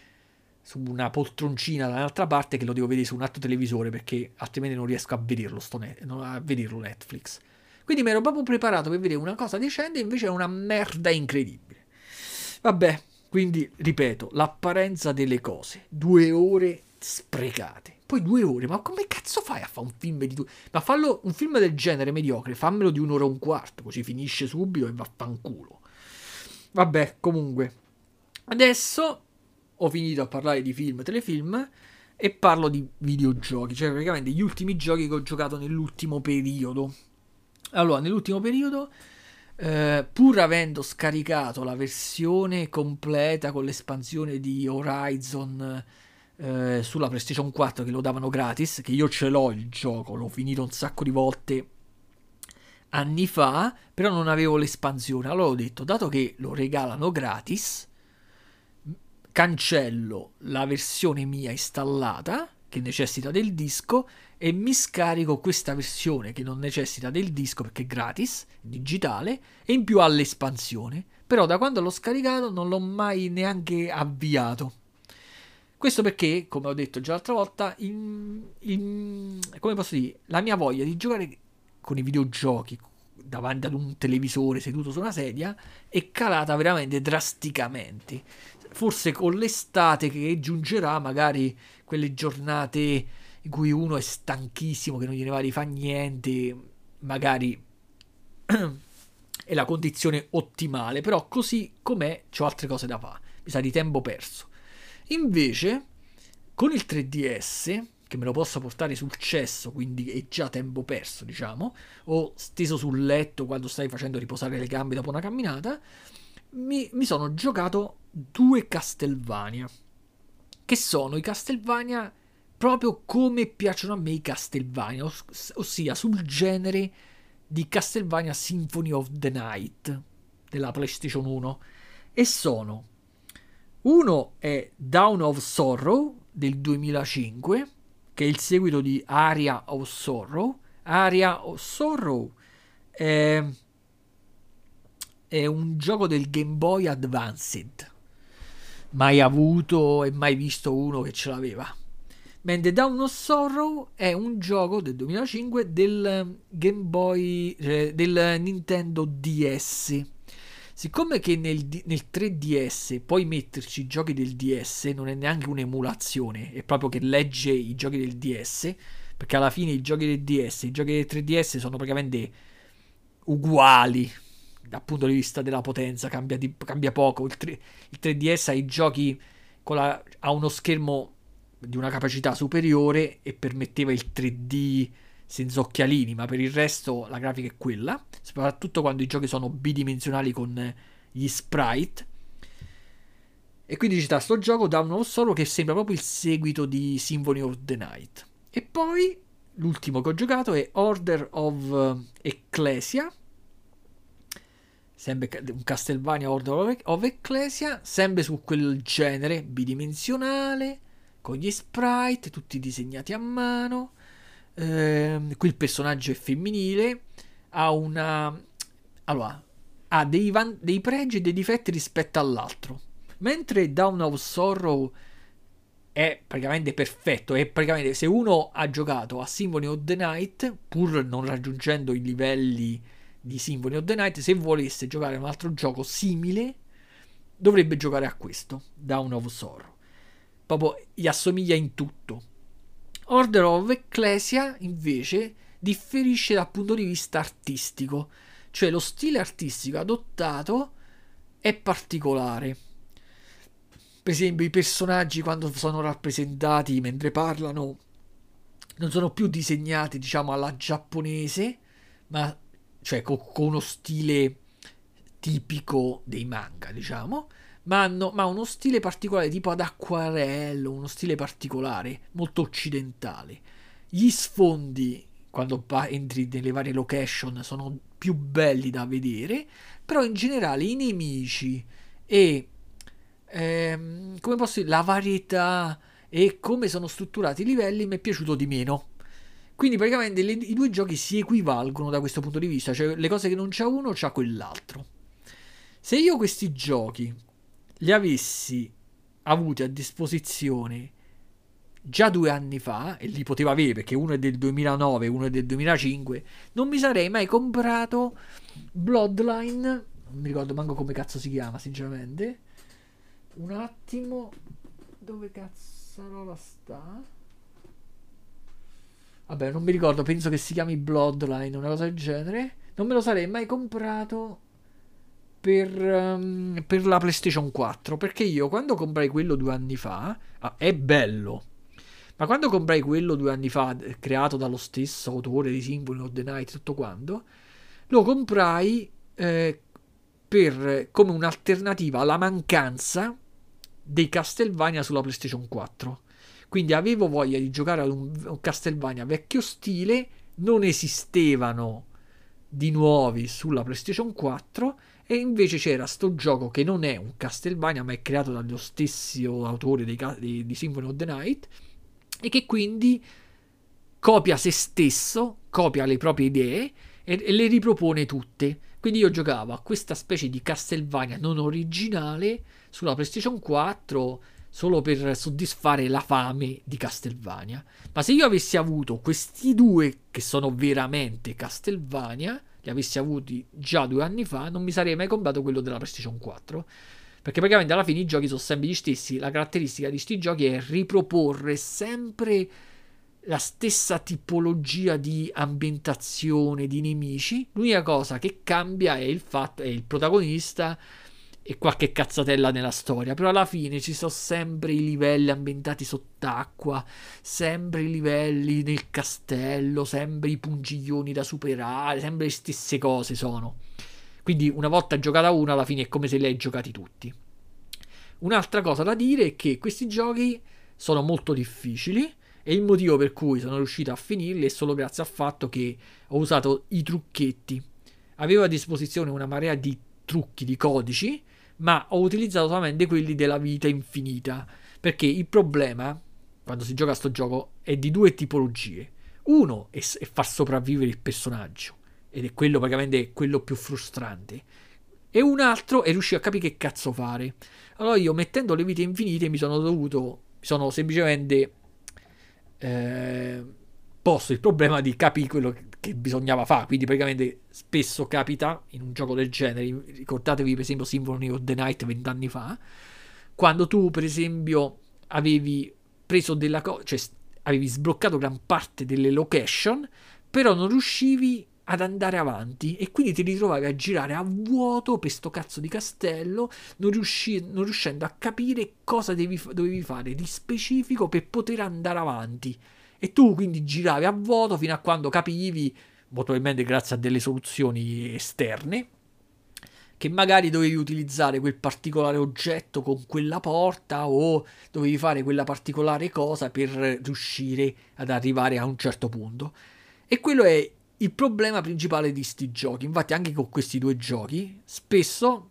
su una poltroncina da un'altra parte che lo devo vedere su un altro televisore perché altrimenti non riesco a vederlo, net, a vederlo Netflix. Quindi mi ero proprio preparato per vedere una cosa decente e invece è una merda incredibile. Vabbè, quindi, ripeto, l'apparenza delle cose. Due ore sprecate. Poi due ore, ma come cazzo fai a fare un film di due? Ma fallo un film del genere mediocre, fammelo di un'ora e un quarto, così finisce subito e vaffanculo. Vabbè, comunque. Adesso ho finito a parlare di film, telefilm e parlo di videogiochi, cioè praticamente gli ultimi giochi che ho giocato nell'ultimo periodo. Allora, nell'ultimo periodo eh, pur avendo scaricato la versione completa con l'espansione di Horizon eh, sulla PlayStation 4 che lo davano gratis, che io ce l'ho il gioco, l'ho finito un sacco di volte anni fa, però non avevo l'espansione. Allora ho detto, dato che lo regalano gratis, cancello la versione mia installata che necessita del disco e mi scarico questa versione che non necessita del disco perché è gratis, digitale, e in più ha l'espansione. Però da quando l'ho scaricato non l'ho mai neanche avviato. Questo perché, come ho detto già l'altra volta, in, in, come posso dire, la mia voglia di giocare con i videogiochi davanti ad un televisore seduto su una sedia è calata veramente drasticamente. Forse con l'estate che giungerà, magari quelle giornate in cui uno è stanchissimo, che non gliene va di fare niente, magari è la condizione ottimale, però così com'è ho altre cose da fare, mi sa di tempo perso. Invece, con il 3DS, che me lo posso portare sul cesso, quindi è già tempo perso, diciamo, o steso sul letto quando stai facendo riposare le gambe dopo una camminata, mi, mi sono giocato due Castlevania, che sono i Castlevania proprio come piacciono a me i Castlevania, os- ossia sul genere di Castlevania Symphony of the Night della PlayStation 1 e sono uno è Down of Sorrow del 2005 che è il seguito di Aria of Sorrow. Aria of Sorrow è, è un gioco del Game Boy Advanced. Mai avuto e mai visto uno che ce l'aveva mentre Down of Sorrow è un gioco del 2005 del Game Boy cioè del Nintendo DS siccome che nel, nel 3DS puoi metterci i giochi del DS non è neanche un'emulazione è proprio che legge i giochi del DS perché alla fine i giochi del DS i giochi del 3DS sono praticamente uguali dal punto di vista della potenza cambia, di, cambia poco. Il, 3, il 3DS ha i giochi la, ha uno schermo di una capacità superiore e permetteva il 3D senza occhialini, ma per il resto la grafica è quella, soprattutto quando i giochi sono bidimensionali con gli sprite. E quindi ci sta sto gioco da uno solo che sembra proprio il seguito di Symphony of the Night. E poi l'ultimo che ho giocato è Order of Ecclesia, sempre un Castlevania Order of Ecclesia, sempre su quel genere bidimensionale con gli sprite tutti disegnati a mano. Eh, qui il personaggio è femminile, ha una... Allora, ha dei, van- dei pregi e dei difetti rispetto all'altro. Mentre Down of Sorrow è praticamente perfetto. È praticamente se uno ha giocato a Symphony of the Night, pur non raggiungendo i livelli di Symphony of the Night, se volesse giocare a un altro gioco simile, dovrebbe giocare a questo, Down of Sorrow. Proprio gli assomiglia in tutto. Order of Ecclesia, invece, differisce dal punto di vista artistico, cioè lo stile artistico adottato è particolare. Per esempio i personaggi quando sono rappresentati mentre parlano non sono più disegnati diciamo alla giapponese ma cioè con, con uno stile tipico dei manga diciamo ma hanno ma uno stile particolare tipo ad acquarello uno stile particolare molto occidentale gli sfondi quando entri nelle varie location sono più belli da vedere però in generale i nemici e ehm, come posso dire, la varietà e come sono strutturati i livelli mi è piaciuto di meno. Quindi praticamente le, i due giochi si equivalgono da questo punto di vista, cioè le cose che non c'ha uno c'ha quell'altro. Se io questi giochi li avessi avuti a disposizione già due anni fa, e li potevo avere perché uno è del 2009 e uno è del 2005, non mi sarei mai comprato Bloodline, non mi ricordo manco come cazzo si chiama sinceramente, un attimo. Dove cazzarola sta? Vabbè, non mi ricordo, penso che si chiami Bloodline, una cosa del genere. Non me lo sarei mai comprato per, um, per la PlayStation 4. Perché io quando comprai quello due anni fa, ah, è bello. Ma quando comprai quello due anni fa, creato dallo stesso autore di Symphony of the Night, tutto quanto, lo comprai eh, per, come un'alternativa alla mancanza dei Castlevania sulla PlayStation 4. Quindi avevo voglia di giocare ad un, un Castlevania vecchio stile, non esistevano di nuovi sulla PlayStation 4 e invece c'era sto gioco che non è un Castlevania ma è creato dallo stesso autore dei, di, di Symphony of the Night e che quindi copia se stesso, copia le proprie idee e, e le ripropone tutte. Quindi io giocavo a questa specie di Castlevania non originale sulla PlayStation 4 solo per soddisfare la fame di Castlevania. Ma se io avessi avuto questi due che sono veramente Castlevania, li avessi avuti già due anni fa, non mi sarei mai comprato quello della PlayStation 4. Perché praticamente alla fine i giochi sono sempre gli stessi. La caratteristica di questi giochi è riproporre sempre la stessa tipologia di ambientazione di nemici. L'unica cosa che cambia è il fatto è il protagonista e qualche cazzatella nella storia, però alla fine ci sono sempre i livelli ambientati sott'acqua, sempre i livelli nel castello, sempre i pungiglioni da superare, sempre le stesse cose sono. Quindi una volta giocata una, alla fine è come se li hai giocati tutti. Un'altra cosa da dire è che questi giochi sono molto difficili e il motivo per cui sono riuscito a finirli è solo grazie al fatto che ho usato i trucchetti. Avevo a disposizione una marea di trucchi, di codici ma ho utilizzato solamente quelli della vita infinita. Perché il problema, quando si gioca a sto gioco, è di due tipologie. Uno è, è far sopravvivere il personaggio, ed è quello praticamente quello più frustrante. E un altro è riuscire a capire che cazzo fare. Allora io mettendo le vite infinite mi sono dovuto, mi sono semplicemente eh, posto il problema di capire quello che che bisognava fare. Quindi, praticamente, spesso capita in un gioco del genere. Ricordatevi, per esempio, Symphony of the Night vent'anni fa. Quando tu, per esempio, avevi preso della cosa, cioè avevi sbloccato gran parte delle location, però non riuscivi ad andare avanti e quindi ti ritrovavi a girare a vuoto per sto cazzo di castello, non, riusci- non riuscendo a capire cosa devi, dovevi fare di specifico per poter andare avanti. E tu quindi giravi a vuoto fino a quando capivi, probabilmente grazie a delle soluzioni esterne, che magari dovevi utilizzare quel particolare oggetto con quella porta o dovevi fare quella particolare cosa per riuscire ad arrivare a un certo punto. E quello è il problema principale di questi giochi. Infatti, anche con questi due giochi, spesso,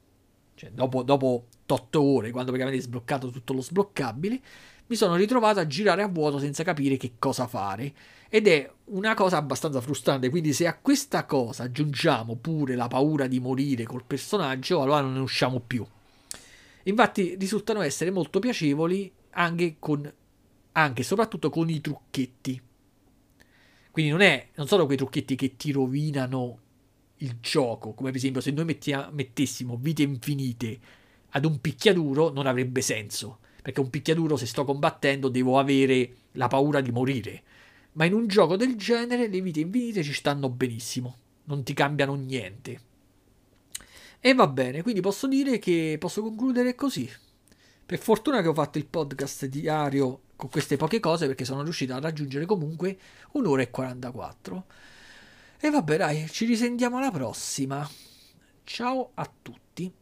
cioè dopo, dopo 8 ore, quando praticamente hai sbloccato tutto lo sbloccabile, mi sono ritrovato a girare a vuoto senza capire che cosa fare. Ed è una cosa abbastanza frustrante, quindi se a questa cosa aggiungiamo pure la paura di morire col personaggio, allora non ne usciamo più. Infatti risultano essere molto piacevoli anche e soprattutto con i trucchetti. Quindi non è non sono quei trucchetti che ti rovinano il gioco, come per esempio se noi mettia, mettessimo vite infinite ad un picchiaduro non avrebbe senso, perché un picchiaduro se sto combattendo devo avere la paura di morire. Ma in un gioco del genere le vite infinite ci stanno benissimo, non ti cambiano niente. E va bene, quindi posso dire che posso concludere così. Per fortuna che ho fatto il podcast diario con queste poche cose perché sono riuscito a raggiungere comunque un'ora e 44. E vabbè dai, ci risentiamo alla prossima. Ciao a tutti.